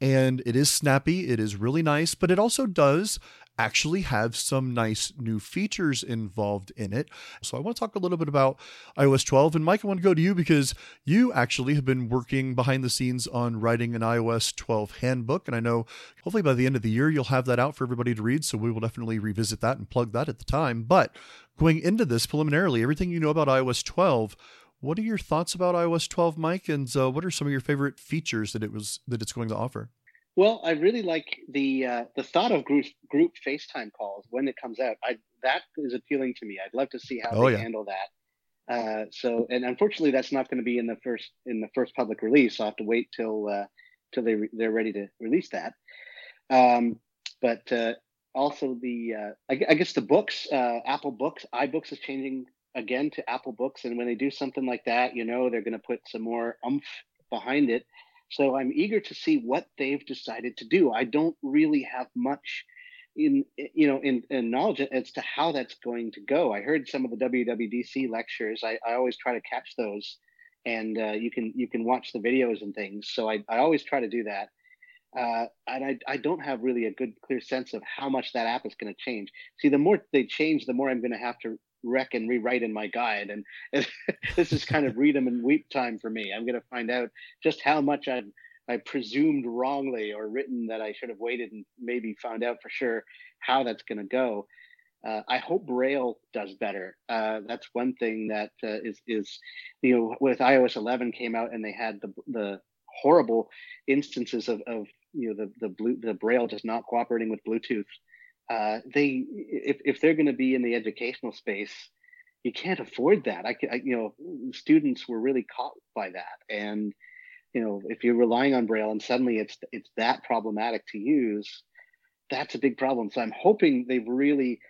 And it is snappy, it is really nice, but it also does actually have some nice new features involved in it. So I want to talk a little bit about iOS 12. And Mike, I want to go to you because you actually have been working behind the scenes on writing an iOS 12 handbook. And I know hopefully by the end of the year, you'll have that out for everybody to read. So we will definitely revisit that and plug that at the time. But going into this preliminarily, everything you know about iOS 12, what are your thoughts about iOS 12, Mike? And uh, what are some of your favorite features that it was that it's going to offer? Well, I really like the uh, the thought of group group FaceTime calls when it comes out. I that is appealing to me. I'd love to see how oh, they yeah. handle that. Uh, so, and unfortunately, that's not going to be in the first in the first public release. I'll have to wait till uh, till they re- they're ready to release that. Um, but uh, also the uh, I, I, guess the books, uh, Apple Books, iBooks is changing again to Apple Books, and when they do something like that, you know they're going to put some more umph behind it. So I'm eager to see what they've decided to do. I don't really have much in you know in, in knowledge as to how that's going to go. I heard some of the WWDC lectures. I, I always try to catch those, and uh, you can you can watch the videos and things. So I, I always try to do that. Uh, and I, I don't have really a good clear sense of how much that app is going to change. See, the more they change, the more I'm going to have to wreck and rewrite in my guide. And, and this is kind of read them and weep time for me. I'm going to find out just how much I've I presumed wrongly or written that I should have waited and maybe found out for sure how that's going to go. Uh, I hope Braille does better. Uh, that's one thing that uh, is is you know with iOS 11 came out and they had the the horrible instances of, of you know the the blue the Braille just not cooperating with Bluetooth uh, they if if they're going to be in the educational space, you can't afford that. I, I, you know students were really caught by that, and you know if you're relying on Braille and suddenly it's it's that problematic to use, that's a big problem. So I'm hoping they've really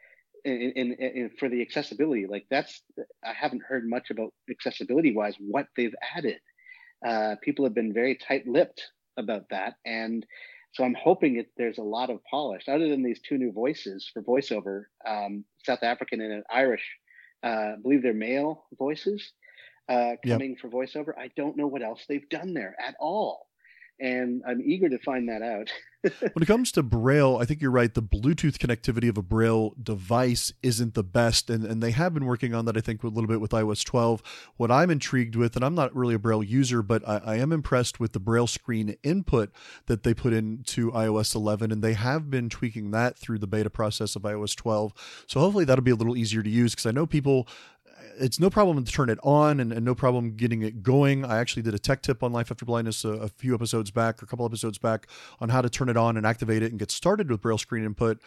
in, in, in, for the accessibility like that's i haven't heard much about accessibility wise what they've added uh, people have been very tight-lipped about that and so I'm hoping it, there's a lot of polish. Other than these two new voices for voiceover, um, South African and an Irish, uh, I believe they're male voices uh, coming yep. for voiceover. I don't know what else they've done there at all and I'm eager to find that out. when it comes to Braille, I think you're right. The Bluetooth connectivity of a Braille device isn't the best, and, and they have been working on that, I think, a little bit with iOS 12. What I'm intrigued with, and I'm not really a Braille user, but I, I am impressed with the Braille screen input that they put into iOS 11, and they have been tweaking that through the beta process of iOS 12. So hopefully that'll be a little easier to use because I know people it's no problem to turn it on and, and, no problem getting it going. I actually did a tech tip on Life After Blindness a, a, few episodes back, or a couple episodes back, on how to turn it on and activate it and get started with Braille screen input.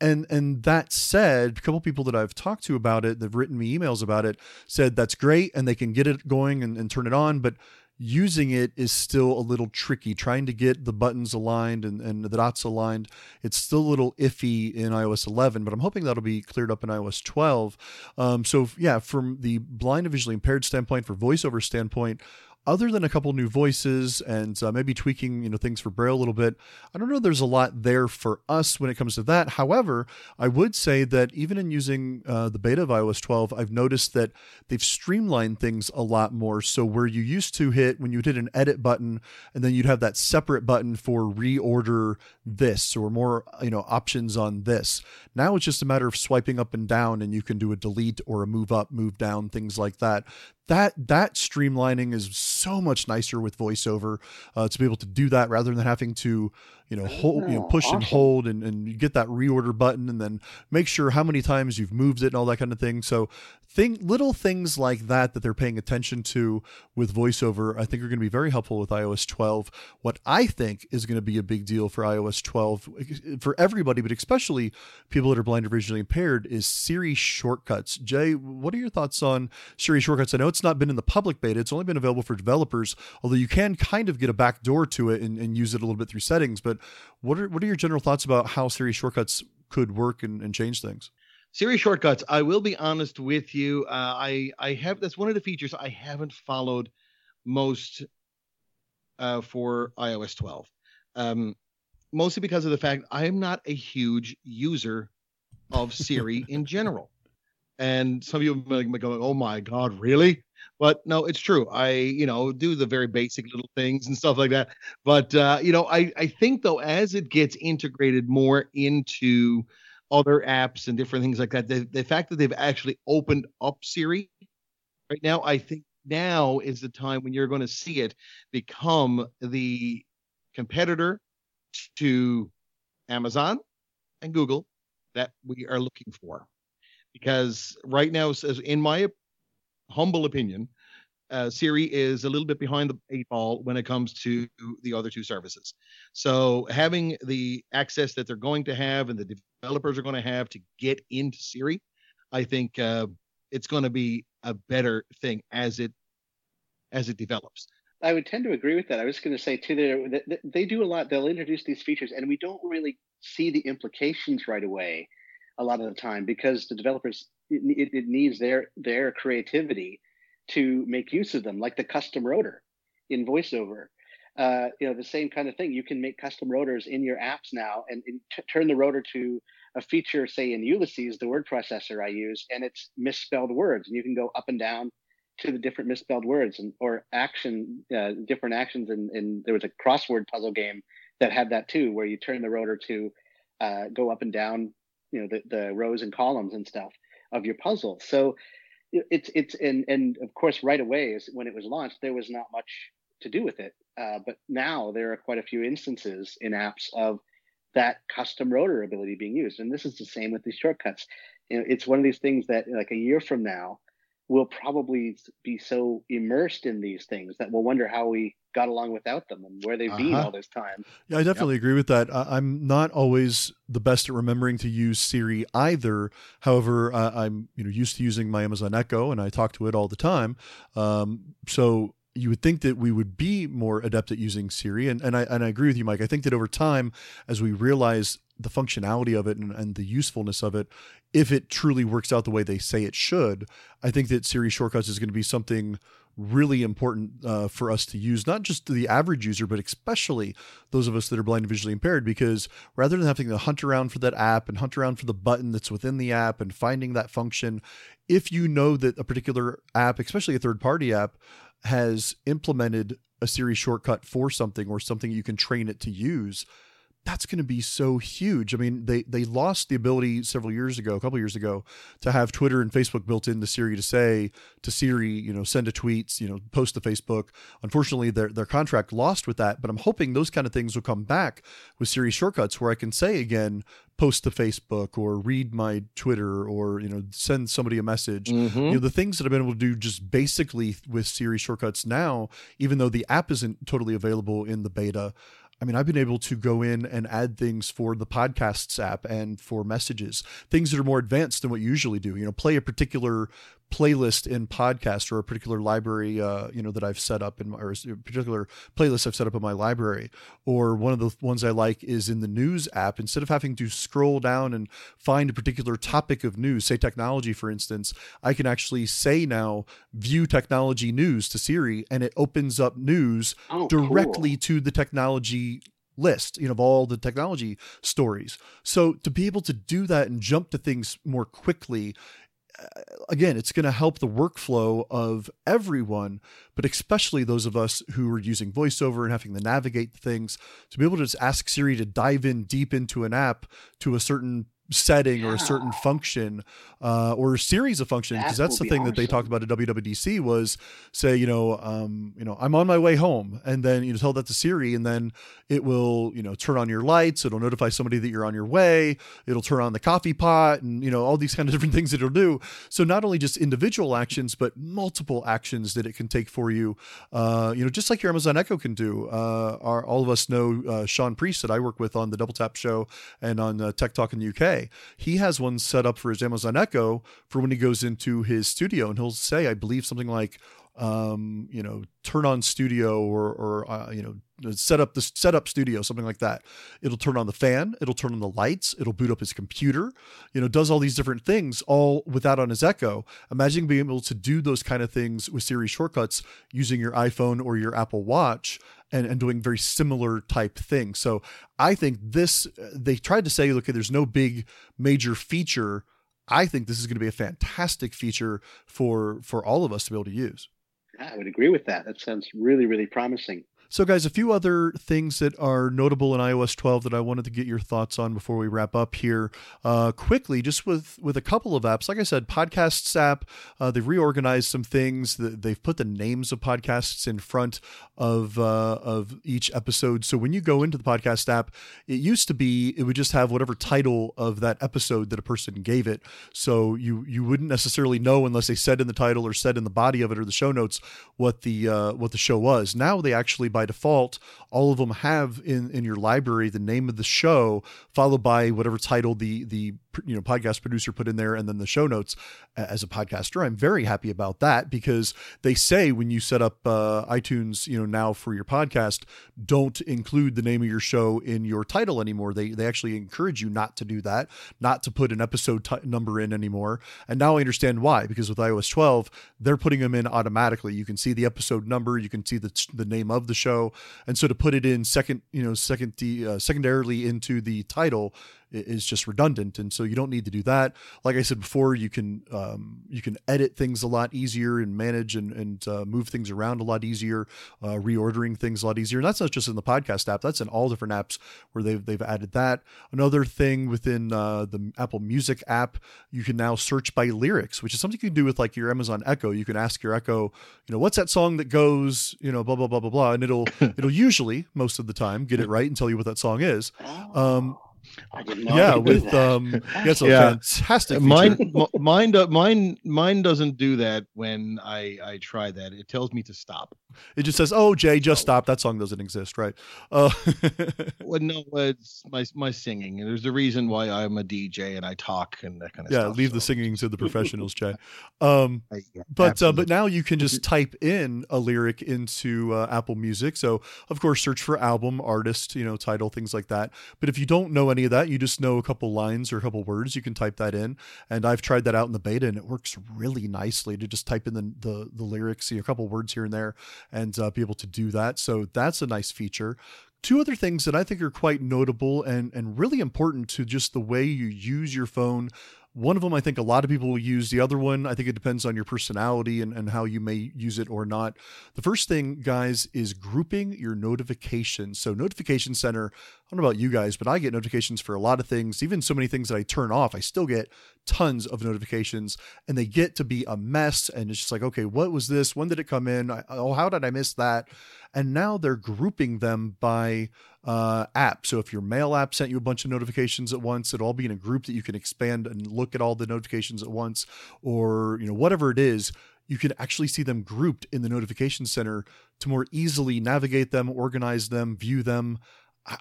And and that said, a couple people that I've talked to about it, they've written me emails about it, said that's great and they can get it going and, and turn it on, but using it is still a little tricky. Trying to get the buttons aligned and, and the dots aligned, it's still a little iffy in iOS 11, but I'm hoping that'll be cleared up in iOS 12. Um, so, yeah, from the blind and visually impaired standpoint, for voiceover standpoint, other than a couple new voices and uh, maybe tweaking you know things for braille a little bit i don't know there's a lot there for us when it comes to that. However i would say that even in using uh, the beta of ios 12 i've noticed that they've streamlined things a lot more. So where you used to hit when you'd hit an edit button and then you'd have that separate button for reorder this or more you know options on this. Now it's just a matter of swiping up and down and you can do a delete or a move up move down things like that that that streamlining is so much nicer with voiceover uh, to be able to do that rather than having to you know hold you know oh, push awesome. and hold and, and you get that reorder button and then make sure how many times you've moved it and all that kind of thing. So thing little things like that that they're paying attention to with voiceover i think are going to be very helpful with ios 12 what i think is going to be a big deal for ios 12 for everybody but especially people that are blind or visually impaired is siri shortcuts. Jay what are your thoughts on siri shortcuts? I know it's not been in the public beta it's only been available for developers although you can kind of get a back door to it and, and use it a little bit through settings but what are what are your general thoughts about how Siri shortcuts could work and, and change things? Siri shortcuts. I will be honest with you. Uh, I I have that's one of the features I haven't followed most uh, for iOS 12. Um, mostly because of the fact I am not a huge user of Siri in general. And some of you might go, "Oh my God, really?" But no, it's true. I, you know, do the very basic little things and stuff like that. But uh, you know, I I think though as it gets integrated more into other apps and different things like that, the, the fact that they've actually opened up Siri right now, I think now is the time when you're going to see it become the competitor to Amazon and Google that we are looking for. Because right now, in my humble opinion, uh, Siri is a little bit behind the eight ball when it comes to the other two services. So having the access that they're going to have and the developers are going to have to get into Siri, I think uh, it's going to be a better thing as it as it develops. I would tend to agree with that. I was going to say too that they do a lot. They'll introduce these features, and we don't really see the implications right away a lot of the time because the developers it, it needs their their creativity to make use of them, like the custom rotor in VoiceOver. Uh, you know, the same kind of thing. You can make custom rotors in your apps now and, and t- turn the rotor to a feature, say in Ulysses, the word processor I use, and it's misspelled words, and you can go up and down to the different misspelled words and or action, uh, different actions. And, and there was a crossword puzzle game that had that too, where you turn the rotor to uh, go up and down, you know, the, the rows and columns and stuff of your puzzle. So it's it's and and of course right away is when it was launched there was not much to do with it. Uh, but now there are quite a few instances in apps of that custom rotor ability being used. And this is the same with these shortcuts. You know, it's one of these things that like a year from now we'll probably be so immersed in these things that we'll wonder how we got along without them and where they've uh-huh. been all this time. Yeah, I definitely yep. agree with that. I'm not always the best at remembering to use Siri either. However, uh, I'm you know used to using my Amazon Echo and I talk to it all the time. Um, so you would think that we would be more adept at using Siri, and, and I and I agree with you, Mike. I think that over time, as we realize the functionality of it and, and the usefulness of it, if it truly works out the way they say it should, I think that Siri shortcuts is going to be something really important uh, for us to use, not just the average user, but especially those of us that are blind and visually impaired, because rather than having to hunt around for that app and hunt around for the button that's within the app and finding that function, if you know that a particular app, especially a third party app, has implemented a Siri shortcut for something or something you can train it to use, that's going to be so huge. I mean, they they lost the ability several years ago, a couple years ago, to have Twitter and Facebook built into Siri to say to Siri, you know, send a tweet, you know, post to Facebook. Unfortunately, their their contract lost with that, but I'm hoping those kind of things will come back with Siri shortcuts where I can say again, post to Facebook or read my Twitter or you know send somebody a message. Mm-hmm. You know the things that I've been able to do just basically with Siri shortcuts now, even though the app isn't totally available in the beta. I mean, I've been able to go in and add things for the podcasts app and for messages, things that are more advanced than what you usually do. You know, play a particular playlist in podcast or a particular library, uh, you know, that I've set up in my, or a particular playlist I've set up in my library. Or one of the ones I like is in the news app. Instead of having to scroll down and find a particular topic of news, say technology, for instance, I can actually say now, view technology news to Siri, and it opens up news oh, directly cool. to the technology list you know of all the technology stories so to be able to do that and jump to things more quickly again, it's going to help the workflow of everyone, but especially those of us who are using voiceover and having to navigate things. To be able to just ask Siri to dive in deep into an app to a certain setting yeah. or a certain function uh, or a series of functions because that's the thing awesome. that they talked about at WWDC was say you know um, you know I'm on my way home and then you know tell that to Siri and then it will you know turn on your lights it'll notify somebody that you're on your way it'll turn on the coffee pot and you know all these kind of different things it'll do so not only just individual actions but multiple actions that it can take for you uh, you know just like your Amazon Echo can do uh, our, all of us know uh, Shaun Preece that I work with on the Double Tap show and on uh, Tech Talk in the UK he has one set up for his Amazon Echo for when he goes into his studio, and he'll say, I believe something like, um, you know, turn on studio or, or uh, you know, set up the set up studio, something like that. It'll turn on the fan, it'll turn on the lights, it'll boot up his computer, you know, does all these different things all without on his Echo. Imagine being able to do those kind of things with Siri shortcuts using your iPhone or your Apple Watch and, and doing very similar type things. So I think this, uh, they tried to say, look, there's no big major feature. I think this is going to be a fantastic feature for for all of us to be able to use. I would agree with that. That sounds really, really promising. So, guys, a few other things that are notable in iOS 12 that I wanted to get your thoughts on before we wrap up here. Uh, quickly, just with with a couple of apps. Like I said, Podcasts app. Uh, they've reorganized some things. They've put the names of podcasts in front of uh, of each episode. So when you go into the podcast app, it used to be it would just have whatever title of that episode that a person gave it. So you you wouldn't necessarily know unless they said in the title or said in the body of it or the show notes what the uh, what the show was. Now they actually by default all of them have in in your library the name of the show followed by whatever title the the you know podcast producer put in there and then the show notes as a podcaster. I'm very happy about that because they say when you set up uh, itunes you know now for your podcast don't include the name of your show in your title anymore. They they actually encourage you not to do that not to put an episode t- number in anymore. And now i understand why because with ios 12 they're putting them in automatically. You can see the episode number you can see the, the name of the show. And so to put it in second you know second uh, secondarily into the title is just redundant and so you don't need to do that. Like i said before you can um, you can edit things a lot easier and manage and, and uh, move things around a lot easier uh, reordering things a lot easier. And that's not just in the podcast app that's in all different apps where they've, they've added that. Another thing within uh, the apple music app you can now search by lyrics which is something you can do with like your amazon echo. You can ask your echo you know what's that song that goes you know blah blah blah blah blah and it'll it'll usually most of the time get it right and tell you what that song is. Um, I didn't know. Yeah, with um, yeah, so yeah. fantastic. Feature. Mine, mine, mine, mine doesn't do that when I I try that. It tells me to stop. It just says, "Oh, Jay, just stop." That song doesn't exist, right? Uh, well, no, it's my my singing. And there's a reason why I'm a DJ and I talk and that kind of yeah, stuff. Yeah, leave so. the singing to the professionals, Jay. Um, yeah, but uh, but now you can just type in a lyric into uh, Apple Music. So of course, search for album, artist, you know, title, things like that. But if you don't know any of that, you just know a couple lines or a couple words, you can type that in. And I've tried that out in the beta, and it works really nicely to just type in the the, the lyrics, see a couple words here and there and uh, be able to do that. So that's a nice feature. Two other things that I think are quite notable and, and really important to just the way you use your phone one of them, I think a lot of people will use. The other one, I think it depends on your personality and, and how you may use it or not. The first thing, guys, is grouping your notifications. So, Notification Center, I don't know about you guys, but I get notifications for a lot of things, even so many things that I turn off. I still get tons of notifications and they get to be a mess. And it's just like, okay, what was this? When did it come in? oh, how did I miss that? And now they're grouping them by uh, app. So if your mail app sent you a bunch of notifications at once, it'll all be in a group that you can expand and look at all the notifications at once, or you know whatever it is. You can actually see them grouped in the notification center to more easily navigate them, organize them, view them.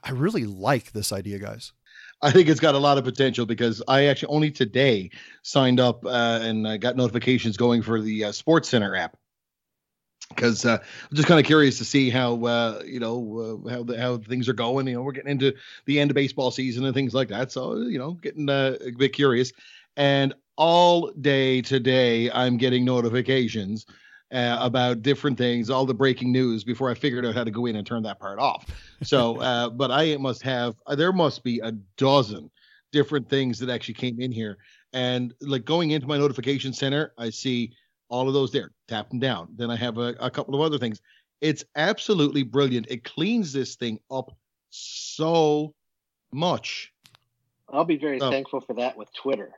I really like this idea, guys. I think it's got a lot of potential because I actually only today signed up uh, and I got notifications going for the uh, Sports Center app because uh, I'm just kind of curious to see how uh, you know uh, how the, how things are going. You know, we're getting into the end of baseball season and things like that, so you know, getting uh, a bit curious. And all day today, I'm getting notifications uh, about different things, all the breaking news before I figured out how to go in and turn that part off. So, uh, but I must have there must be a dozen different things that actually came in here. And like going into my notification center, I see all of those there, tap them down. Then I have a, a couple of other things. It's absolutely brilliant. It cleans this thing up so much. I'll be very thankful for that with Twitter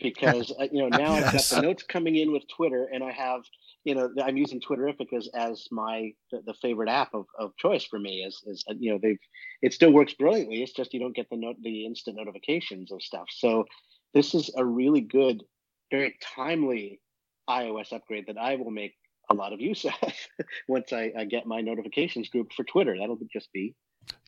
because uh, you know now. I've got the notes coming in with Twitter, and I have you know I'm using Twitterrific as as my the, the favorite app of, of choice for me. Is is uh, you know they've it still works brilliantly. It's just you don't get the note the instant notifications of stuff. So this is a really good, very timely iOS upgrade that I will make a lot of use of once I, I, get my notifications group for Twitter. That'll just be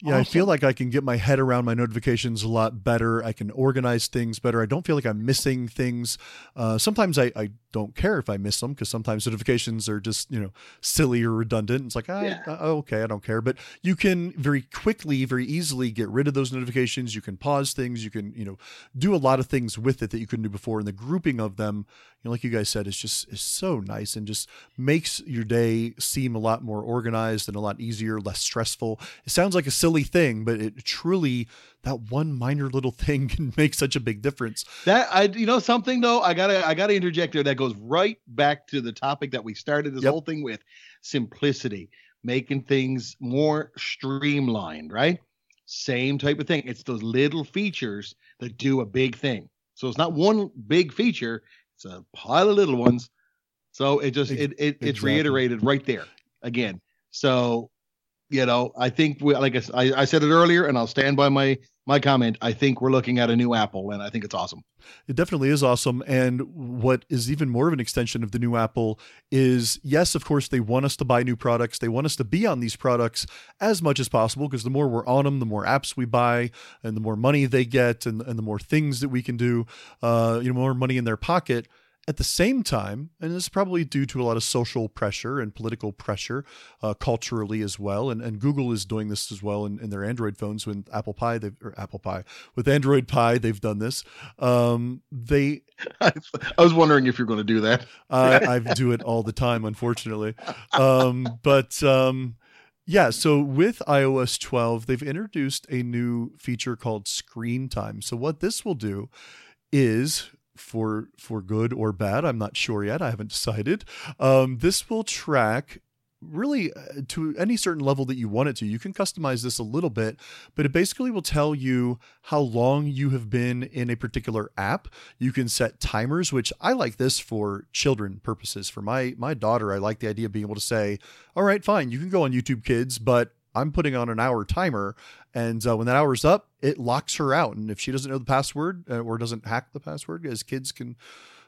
yeah, awesome. I feel like I can get my head around my notifications a lot better. I can organize things better. I don't feel like I'm missing things. Uh, sometimes I, I don't care if I miss them because sometimes notifications are just, you know, silly or redundant. It's like, ah, yeah. uh, okay, I don't care. But you can very quickly, very easily get rid of those notifications. You can pause things. You can, you know, do a lot of things with it that you couldn't do before. And the grouping of them, you know, like you guys said, is just is so nice and just makes your day seem a lot more organized and a lot easier, less stressful. It sounds like a silly thing, but it truly that one minor little thing can make such a big difference. That I you know something though, I gotta I gotta interject there that goes right back to the topic that we started this yep. whole thing with simplicity. making things more streamlined, right? Same type of thing. It's those little features that do a big thing. So it's not one big feature, it's a pile of little ones. So it just it, it it's reiterated right there again. So you know, I think we like I, I said it earlier, and I'll stand by my my comment. I think we're looking at a new Apple, and I think it's awesome. It definitely is awesome. And what is even more of an extension of the new Apple is yes, of course, they want us to buy new products. They want us to be on these products as much as possible because the more we're on them, the more apps we buy and the more money they get and, and the more things that we can do, uh, you know, more money in their pocket. At the same time, and this is probably due to a lot of social pressure and political pressure uh, culturally as well, and, and Google is doing this as well in, in their Android phones with Apple Pie, they've, or Apple Pie, with Android Pie, they've done this. Um, they, I, was wondering if you're going to do that. I, I do it all the time, unfortunately. Um, but um, yeah, so with iOS 12, they've introduced a new feature called Screen Time. So what this will do is for for good or bad. I'm not sure yet. I haven't decided. Um, this will track really uh, to any certain level that you want it to. You can customize this a little bit, but it basically will tell you how long you have been in a particular app. You can set timers, which I like this for children purposes. For my my daughter, I like the idea of being able to say, "All right, fine, you can go on YouTube Kids, but I'm putting on an hour timer, and uh, when that hour's up, it locks her out. And if she doesn't know the password uh, or doesn't hack the password, as kids can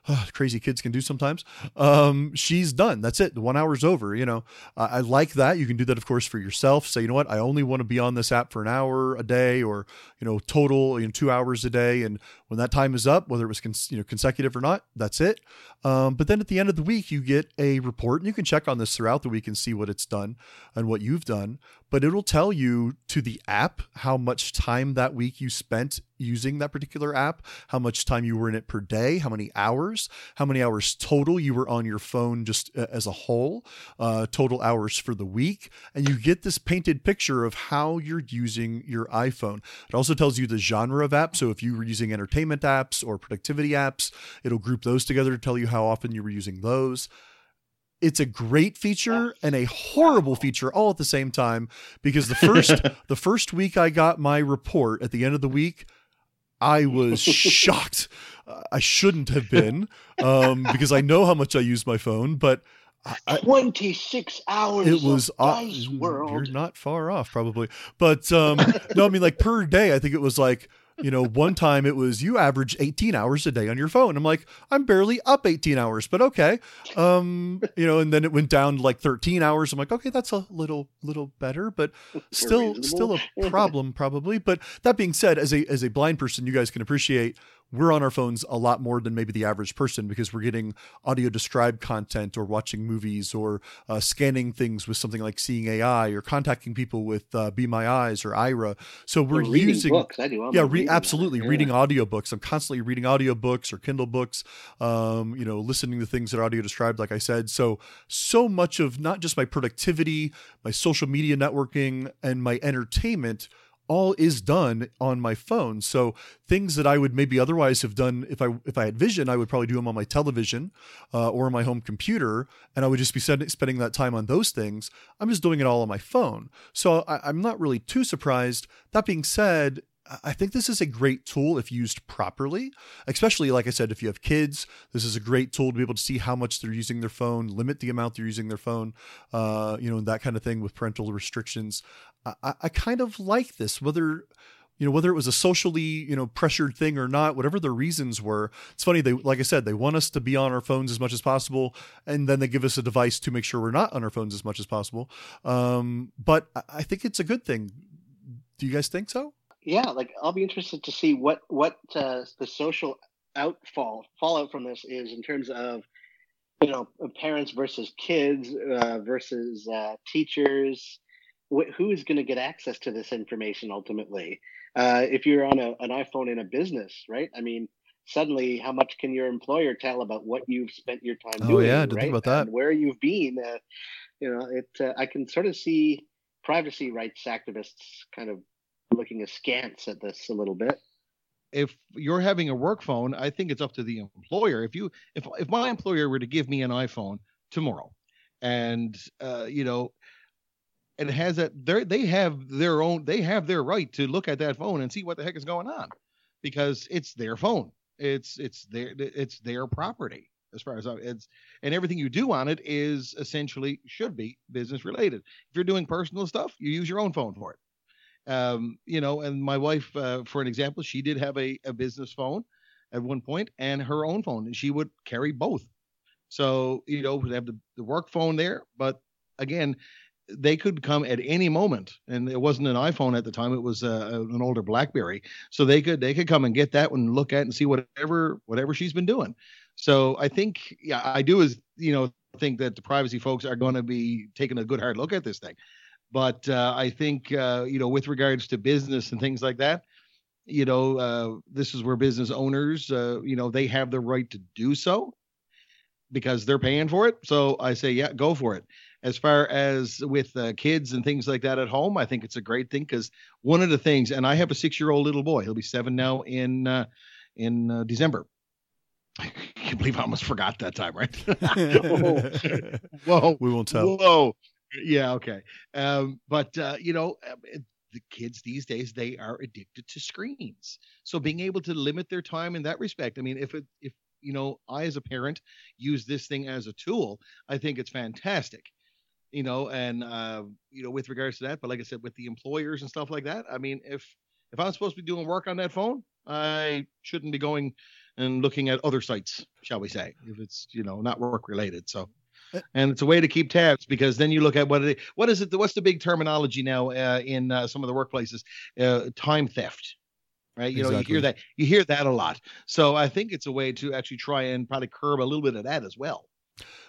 uh, crazy kids can do sometimes. Um, she's done. That's it. The one hour's over. You know, I like that. You can do that, of course, for yourself. Say, you know what, I only want to be on this app for an hour a day, or you know, total in you know, two hours a day. And when that time is up, whether it was cons- you know consecutive or not, that's it. Um, but then at the end of the week, you get a report, and you can check on this throughout the week and see what it's done and what you've done. But it'll tell you to the app how much time that week you spent using that particular app, how much time you were in it per day, how many hours, how many hours total you were on your phone just uh, as a whole, uh, total hours for the week. And you get this painted picture of how you're using your iPhone. It also tells you the genre of app. So if you were using entertainment apps or productivity apps, it'll group those together to tell you how often you were using those it's a great feature and a horrible feature all at the same time because the first the first week I got my report at the end of the week I was shocked. I shouldn't have been um, because I know how much I use my phone, but I, 26 hours it was World. You're not far off, probably. But um, no, I mean, like per day, I think it was like you know, one time it was you average 18 hours a day on your phone. I'm like, I'm barely up 18 hours, but okay. Um, you know, and then it went down like 13 hours. I'm like, okay, that's a little little better, but still still a problem probably. But that being said, as a as a blind person, you guys can appreciate we're on our phones a lot more than maybe the average person because we're getting audio described content or watching movies or uh, scanning things with something like Seeing AI or contacting people with uh, Be My Eyes or Aira. So we're or using books. I do. I'm yeah, re- absolutely yeah. reading audiobooks. I'm constantly reading audiobooks or Kindle books. Um, you know, listening to things that are audio described, like I said. So so much of not just my productivity, my social media networking, and my entertainment all is done on my phone. So things that I would maybe otherwise have done if I if I had vision, I would probably do them on my television uh, or my home computer, and I would just be spending that time on those things. I'm just doing it all on my phone. So I, I'm not really too surprised. That being said, I think this is a great tool if used properly, especially like I said, if you have kids, this is a great tool to be able to see how much they're using their phone, limit the amount they're using their phone, uh, you know, that kind of thing with parental restrictions. I, I kind of like this, whether you know whether it was a socially you know pressured thing or not whatever the reasons were. It's funny they like i said they want us to be on our phones as much as possible and then they give us a device to make sure we're not on our phones as much as possible. Um, but i think it's a good thing. Do you guys think so yeah, like I'll be interested to see what what uh, the social outfall fallout from this is in terms of you know parents versus kids uh, versus uh, teachers. Wh- who is going to get access to this information ultimately? Uh, if you're on a, an iPhone in a business, right? I mean, suddenly, how much can your employer tell about what you've spent your time oh, doing? yeah, right? think about that. And where you've been. Uh, you know, it. Uh, I can sort of see privacy rights activists kind of looking askance at this a little bit. If you're having a work phone, I think it's up to the employer. If you if if my employer were to give me an iPhone tomorrow, and uh, you know, and has that they have their own they have their right to look at that phone and see what the heck is going on because it's their phone. It's it's their it's their property as far as I, it's and everything you do on it is essentially should be business related. If you're doing personal stuff, you use your own phone for it. Um, you know, and my wife, uh, for an example, she did have a, a business phone at one point and her own phone, and she would carry both. So you know, they have the, the work phone there, but again, they could come at any moment and it wasn't an iphone at the time it was uh, an older blackberry. So they could they could come and get that one look at and see whatever whatever she's been doing. So i think yeah i do is you know think that the privacy folks are going to be taking a good hard look at this thing but uh, i think uh, you know with regards to business and things like that you know uh, this is where business owners uh, you know they have the right to do so because they're paying for it so i say yeah go for it as far as with uh, kids and things like that at home, I think it's a great thing because one of the things, and I have a six-year-old little boy. He'll be seven now in uh, in uh, December. I can't believe I almost forgot that time, right? whoa, we won't tell. Whoa, yeah, okay. Um, but uh, you know, um, the kids these days they are addicted to screens. So being able to limit their time in that respect, I mean, if it if you know, I as a parent use this thing as a tool, I think it's fantastic you know, and uh, you know, with regards to that, but like I said, with the employers and stuff like that, I mean, if if I'm supposed to be doing work on that phone, I shouldn't be going and looking at other sites, shall we say, if it's you know not work related. So, uh, and it's a way to keep tabs because then you look at what it, what is it? What's the big terminology now uh, in uh, some of the workplaces? Uh, time theft, right? You exactly. know, you hear that you hear that a lot. So I think it's a way to actually try and probably curb a little bit of that as well.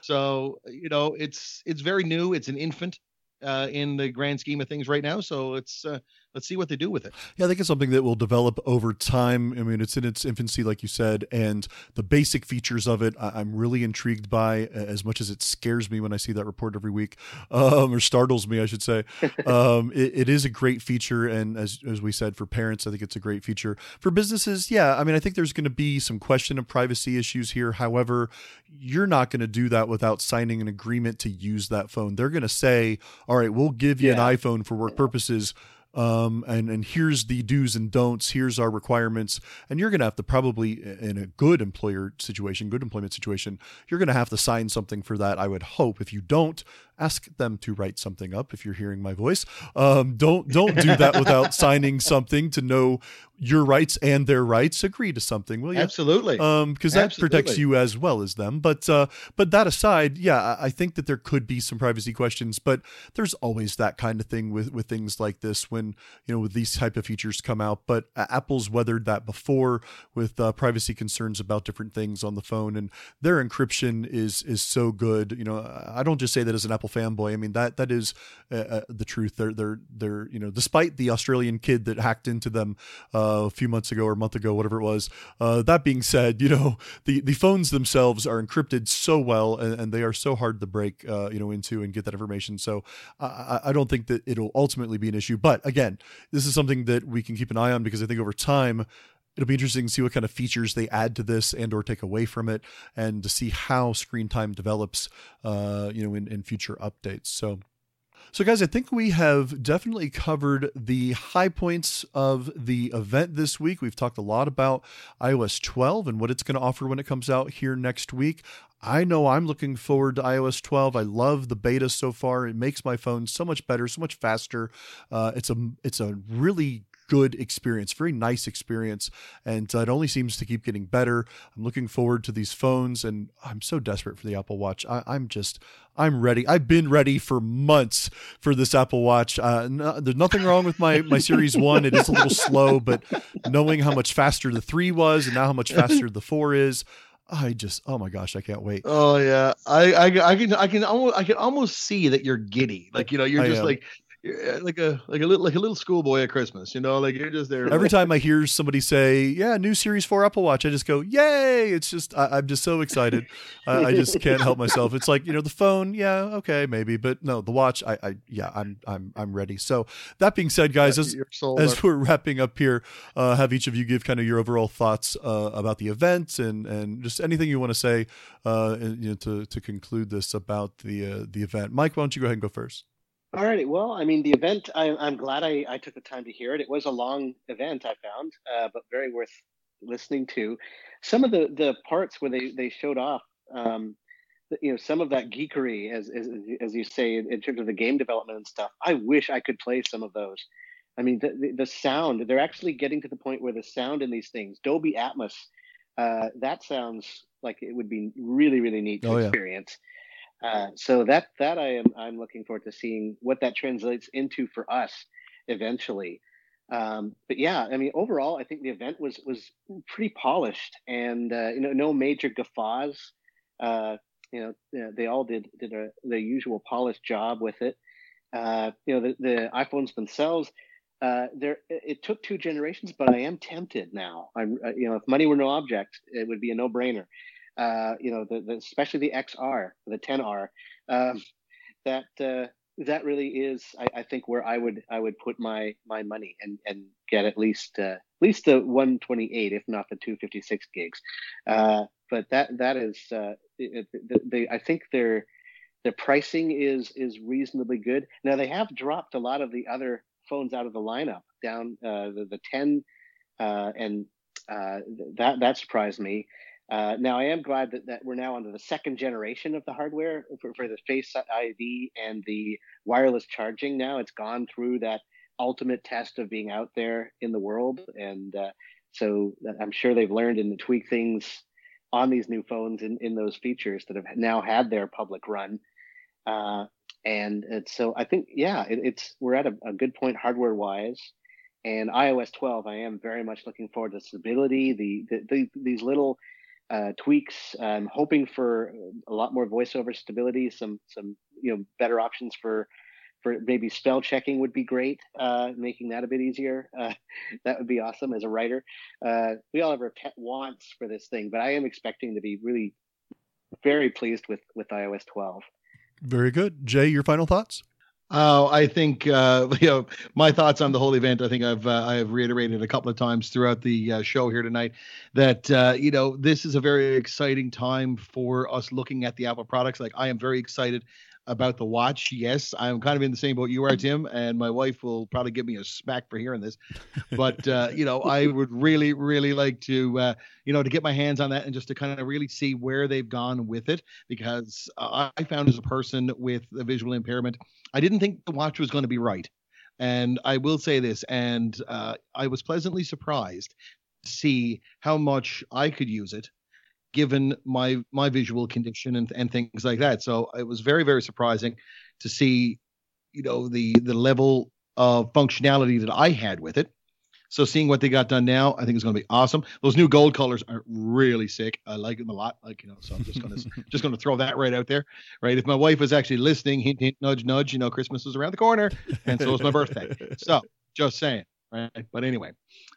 So you know, it's it's very new. It's an infant uh, in the grand scheme of things right now. So it's uh, let's see what they do with it. Yeah, I think it's something that will develop over time. I mean, it's in its infancy, like you said, and the basic features of it, I- am really intrigued by. As much as it scares me when I see that report every week, um, or startles me, I should say. um, it, it is a great feature, and as as we said, for parents, I think it's a great feature. For businesses, yeah, I mean, I think there's going to be some question of privacy issues here. However, you're not going to do that without signing an agreement to use that phone. They're going to say, "All right, we'll give you yeah. an iPhone for work purposes." Um, and and here's the do's and don'ts. Here's our requirements, and you're going to have to probably in a good employer situation, good employment situation, you're going to have to sign something for that. I would hope. If you don't, ask them to write something up. If you're hearing my voice, um, don't don't do that without signing something to know your rights and their rights. Agree to something, will you? Absolutely. Um, because that protects you as well as them. But uh, but that aside, yeah, I think that there could be some privacy questions, but there's always that kind of thing with with things like this when you know with these type of features come out. But Apple's weathered that before with uh, privacy concerns about different things on the phone, and their encryption is is so good. You know, I don't just say that as an Apple fanboy. I mean that that is uh, uh, the truth. They're they're they're you know, despite the Australian kid that hacked into them. Uh, a few months ago or a month ago, whatever it was. Uh, that being said, you know the the phones themselves are encrypted so well and, and they are so hard to break, uh, you know, into and get that information. So I, I don't think that it'll ultimately be an issue. But again, this is something that we can keep an eye on because I think over time it'll be interesting to see what kind of features they add to this and or take away from it and to see how screen time develops uh, you know in, in future updates so so, guys, I think we have definitely covered the high points of the event this week. We've talked a lot about iOS 12 and what it's going to offer when it comes out here next week. I know I'm looking forward to iOS 12. I love the beta so far. It makes my phone so much better, so much faster. Uh, it's a it's a really good experience, very nice experience, and uh, it only seems to keep getting better. I'm looking forward to these phones, and I'm so desperate for the Apple Watch. I, am just, I'm ready. I've been ready for months for this Apple Watch. Uh, no, there's nothing wrong with my my Series One. It is a little slow, but knowing how much faster the three was, and now how much faster the four is. I just, oh my gosh, I can't wait. Oh yeah, I, I, I can, I can almost, I can almost see that you're giddy. Like you know, you're just like like a like a little like a little schoolboy at Christmas, you know, like you're just there. Every time I hear somebody say, "Yeah, new Series Four Apple Watch," I just go, "Yay!" It's just I, am just so excited. I, I, just can't help myself. It's like you know the phone, yeah, okay, maybe, but no, the watch, I, I yeah, I'm I'm I'm ready. So that being said, guys, as as we're wrapping up here, uh, have each of you give kind of your overall thoughts uh, about the event and and just anything you want to say, uh, you know, to to conclude this about the uh, the event. Mike, why don't you go ahead and go first? All righty. Well, I mean, the event, I, am glad I, I, took the time to hear it. It was a long event, I found, uh, but very worth listening to. Some of the, the parts where they, they showed off, um, you know, some of that geekery, as, as, as you say, in terms of the game development and stuff. I wish I could play some of those. I mean, the, the, the sound, they're actually getting to the point where the sound in these things, Dolby Atmos, uh, that sounds like it would be really, really neat to oh, experience. Yeah. Uh, so that that I am I'm looking forward to seeing what that translates into for us eventually. Um, but yeah, I mean, overall, I think the event was was pretty polished, and uh, you know, no major guffaws. Uh, you know, they all did did a, the usual polished job with it. Uh, you know, the, the iPhones themselves. Uh, there, it took two generations, but I am tempted now. I'm, uh, you know, if money were no object, it would be a no-brainer uh, you know, the, the, especially the XR, the 10R, um, that uh, that really is, I, I, think, where I would I would put my my money and and get at least uh, at least the 128, if not the 256 gigs. Uh, but that that is, uh, they, I think their their pricing is is reasonably good. Now they have dropped a lot of the other phones out of the lineup down uh, the the 10 uh, and uh, that that surprised me. Uh, now, I am glad that, that we're now under the second generation of the hardware for, for the Face ID and the wireless charging. Now it's gone through that ultimate test of being out there in the world. And uh, so I'm sure they've learned and tweaked things on these new phones in, in those features that have now had their public run. Uh, and so I think, yeah, it, it's we're at a, a good point hardware wise. And iOS 12, I am very much looking forward to stability. The, the, the these little uh, tweaks. I'm hoping for a lot more voiceover stability, some some you know better options for for maybe spell checking would be great, uh, making that a bit easier. Uh, that would be awesome as a writer. Uh, we all have our pet wants for this thing, but I am expecting to be really very pleased with with iOS 12. Very good, Jay. Your final thoughts? Uh, I think uh, you know my thoughts on the whole event. I think I've uh, I have reiterated a couple of times throughout the uh, show here tonight that uh, you know this is a very exciting time for us looking at the Apple products. Like I am very excited about the watch. Yes, I'm kind of in the same boat you are, Tim, and my wife will probably give me a smack for hearing this. But uh, you know, I would really, really like to, uh, you know, to get my hands on that and just to kind of really see where they've gone with it, because uh, I found as a person with a visual impairment, I didn't think the watch was going to be right. And I will say this, and uh, I was pleasantly surprised to see how much I could use it given my my visual condition and, and things like that. So it was very very surprising to see, you know, the the level of functionality that I had with it. So seeing what they got done now, I think is going to be awesome. Those new gold colors are really sick. I like them a lot. Like you know, so I'm just gonna just gonna throw that right out there. Right, if my wife was actually listening, hint hint nudge nudge, you know, Christmas is around the corner, and so is my birthday. So just saying right? But anyway,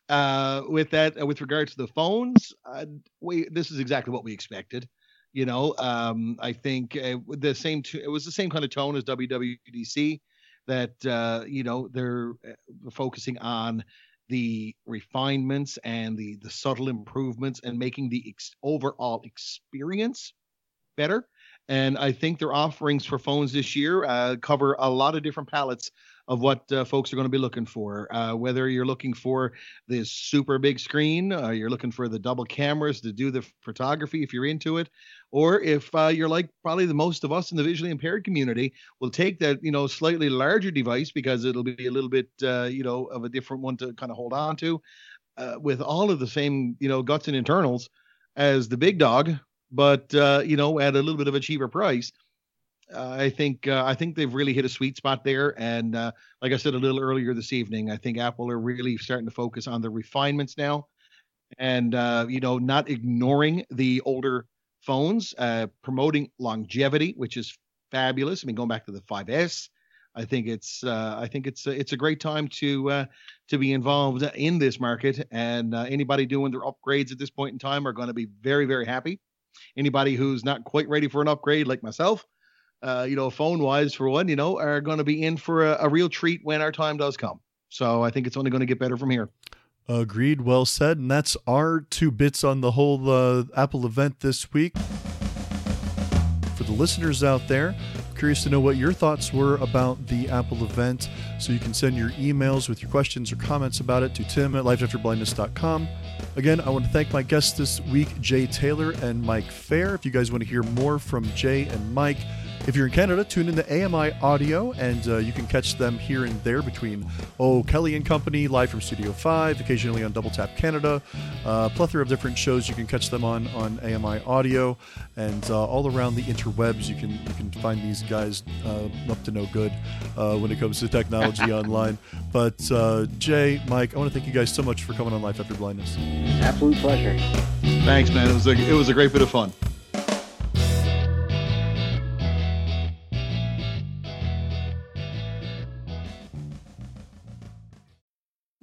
uh, with that, uh, with regard to the phones, uh, we this is exactly what we expected. You know, um, I think uh, the same. T- it was the same kind of tone as WWDC. That uh, you know they're uh, focusing on the refinements and the the subtle improvements and making the ex- overall experience better. And I think their offerings for phones this year uh, cover a lot of different palettes of what uh, folks are going to be looking for. Uh, whether you're looking for this super big screen, uh, you're looking for the double cameras to do the photography if you're into it, or if uh, you're like probably the most of us in the visually impaired community, will take that you know slightly larger device because it'll be a little bit uh, you know of a different one to kind of hold on to, uh, with all of the same you know guts and internals as the big dog, but you know at a little bit of a cheaper price uh, I think uh, I think they've really hit a sweet spot there. And uh, like I said a little earlier this evening, I think Apple are really starting to focus on the refinements now, and uh, you know, not ignoring the older phones, uh, promoting longevity, which is fabulous. I mean, going back to the 5S, I think it's uh, I think it's it's a great time to to be involved in this market. And anybody doing their upgrades at this point in time are going to be very very happy. Anybody who's not quite ready for an upgrade, like myself uh, you know, phone wise for one, you know, are going to be in for a, a real treat when our time does come. So I think it's only going to get better from here. Agreed. Well said. And that's our two bits on the whole uh, Apple event this week. For for the listeners out there. Curious to know what your thoughts were about the Apple event. So you can send your emails with your questions or comments about it to tim at lifeafterblindness.com. Again, I want to thank my guests this week, Jay Taylor and Mike Feir. If you guys want to hear more from Jay and Mike, if you're in Canada, tune in to AMI Audio, and uh, you can catch them here and there between Oh Kelly and Company, live from Studio Five, occasionally on Double Tap Canada, uh, plethora of different shows you can catch them on on AMI Audio, and uh, all around the interwebs you can you can find these guys uh, up to no good uh, when it comes to technology online. But uh, Jay, Mike, I want to thank you guys so much for coming on Life After Blindness. Absolute pleasure. Thanks, man. It was a it was a great bit of fun.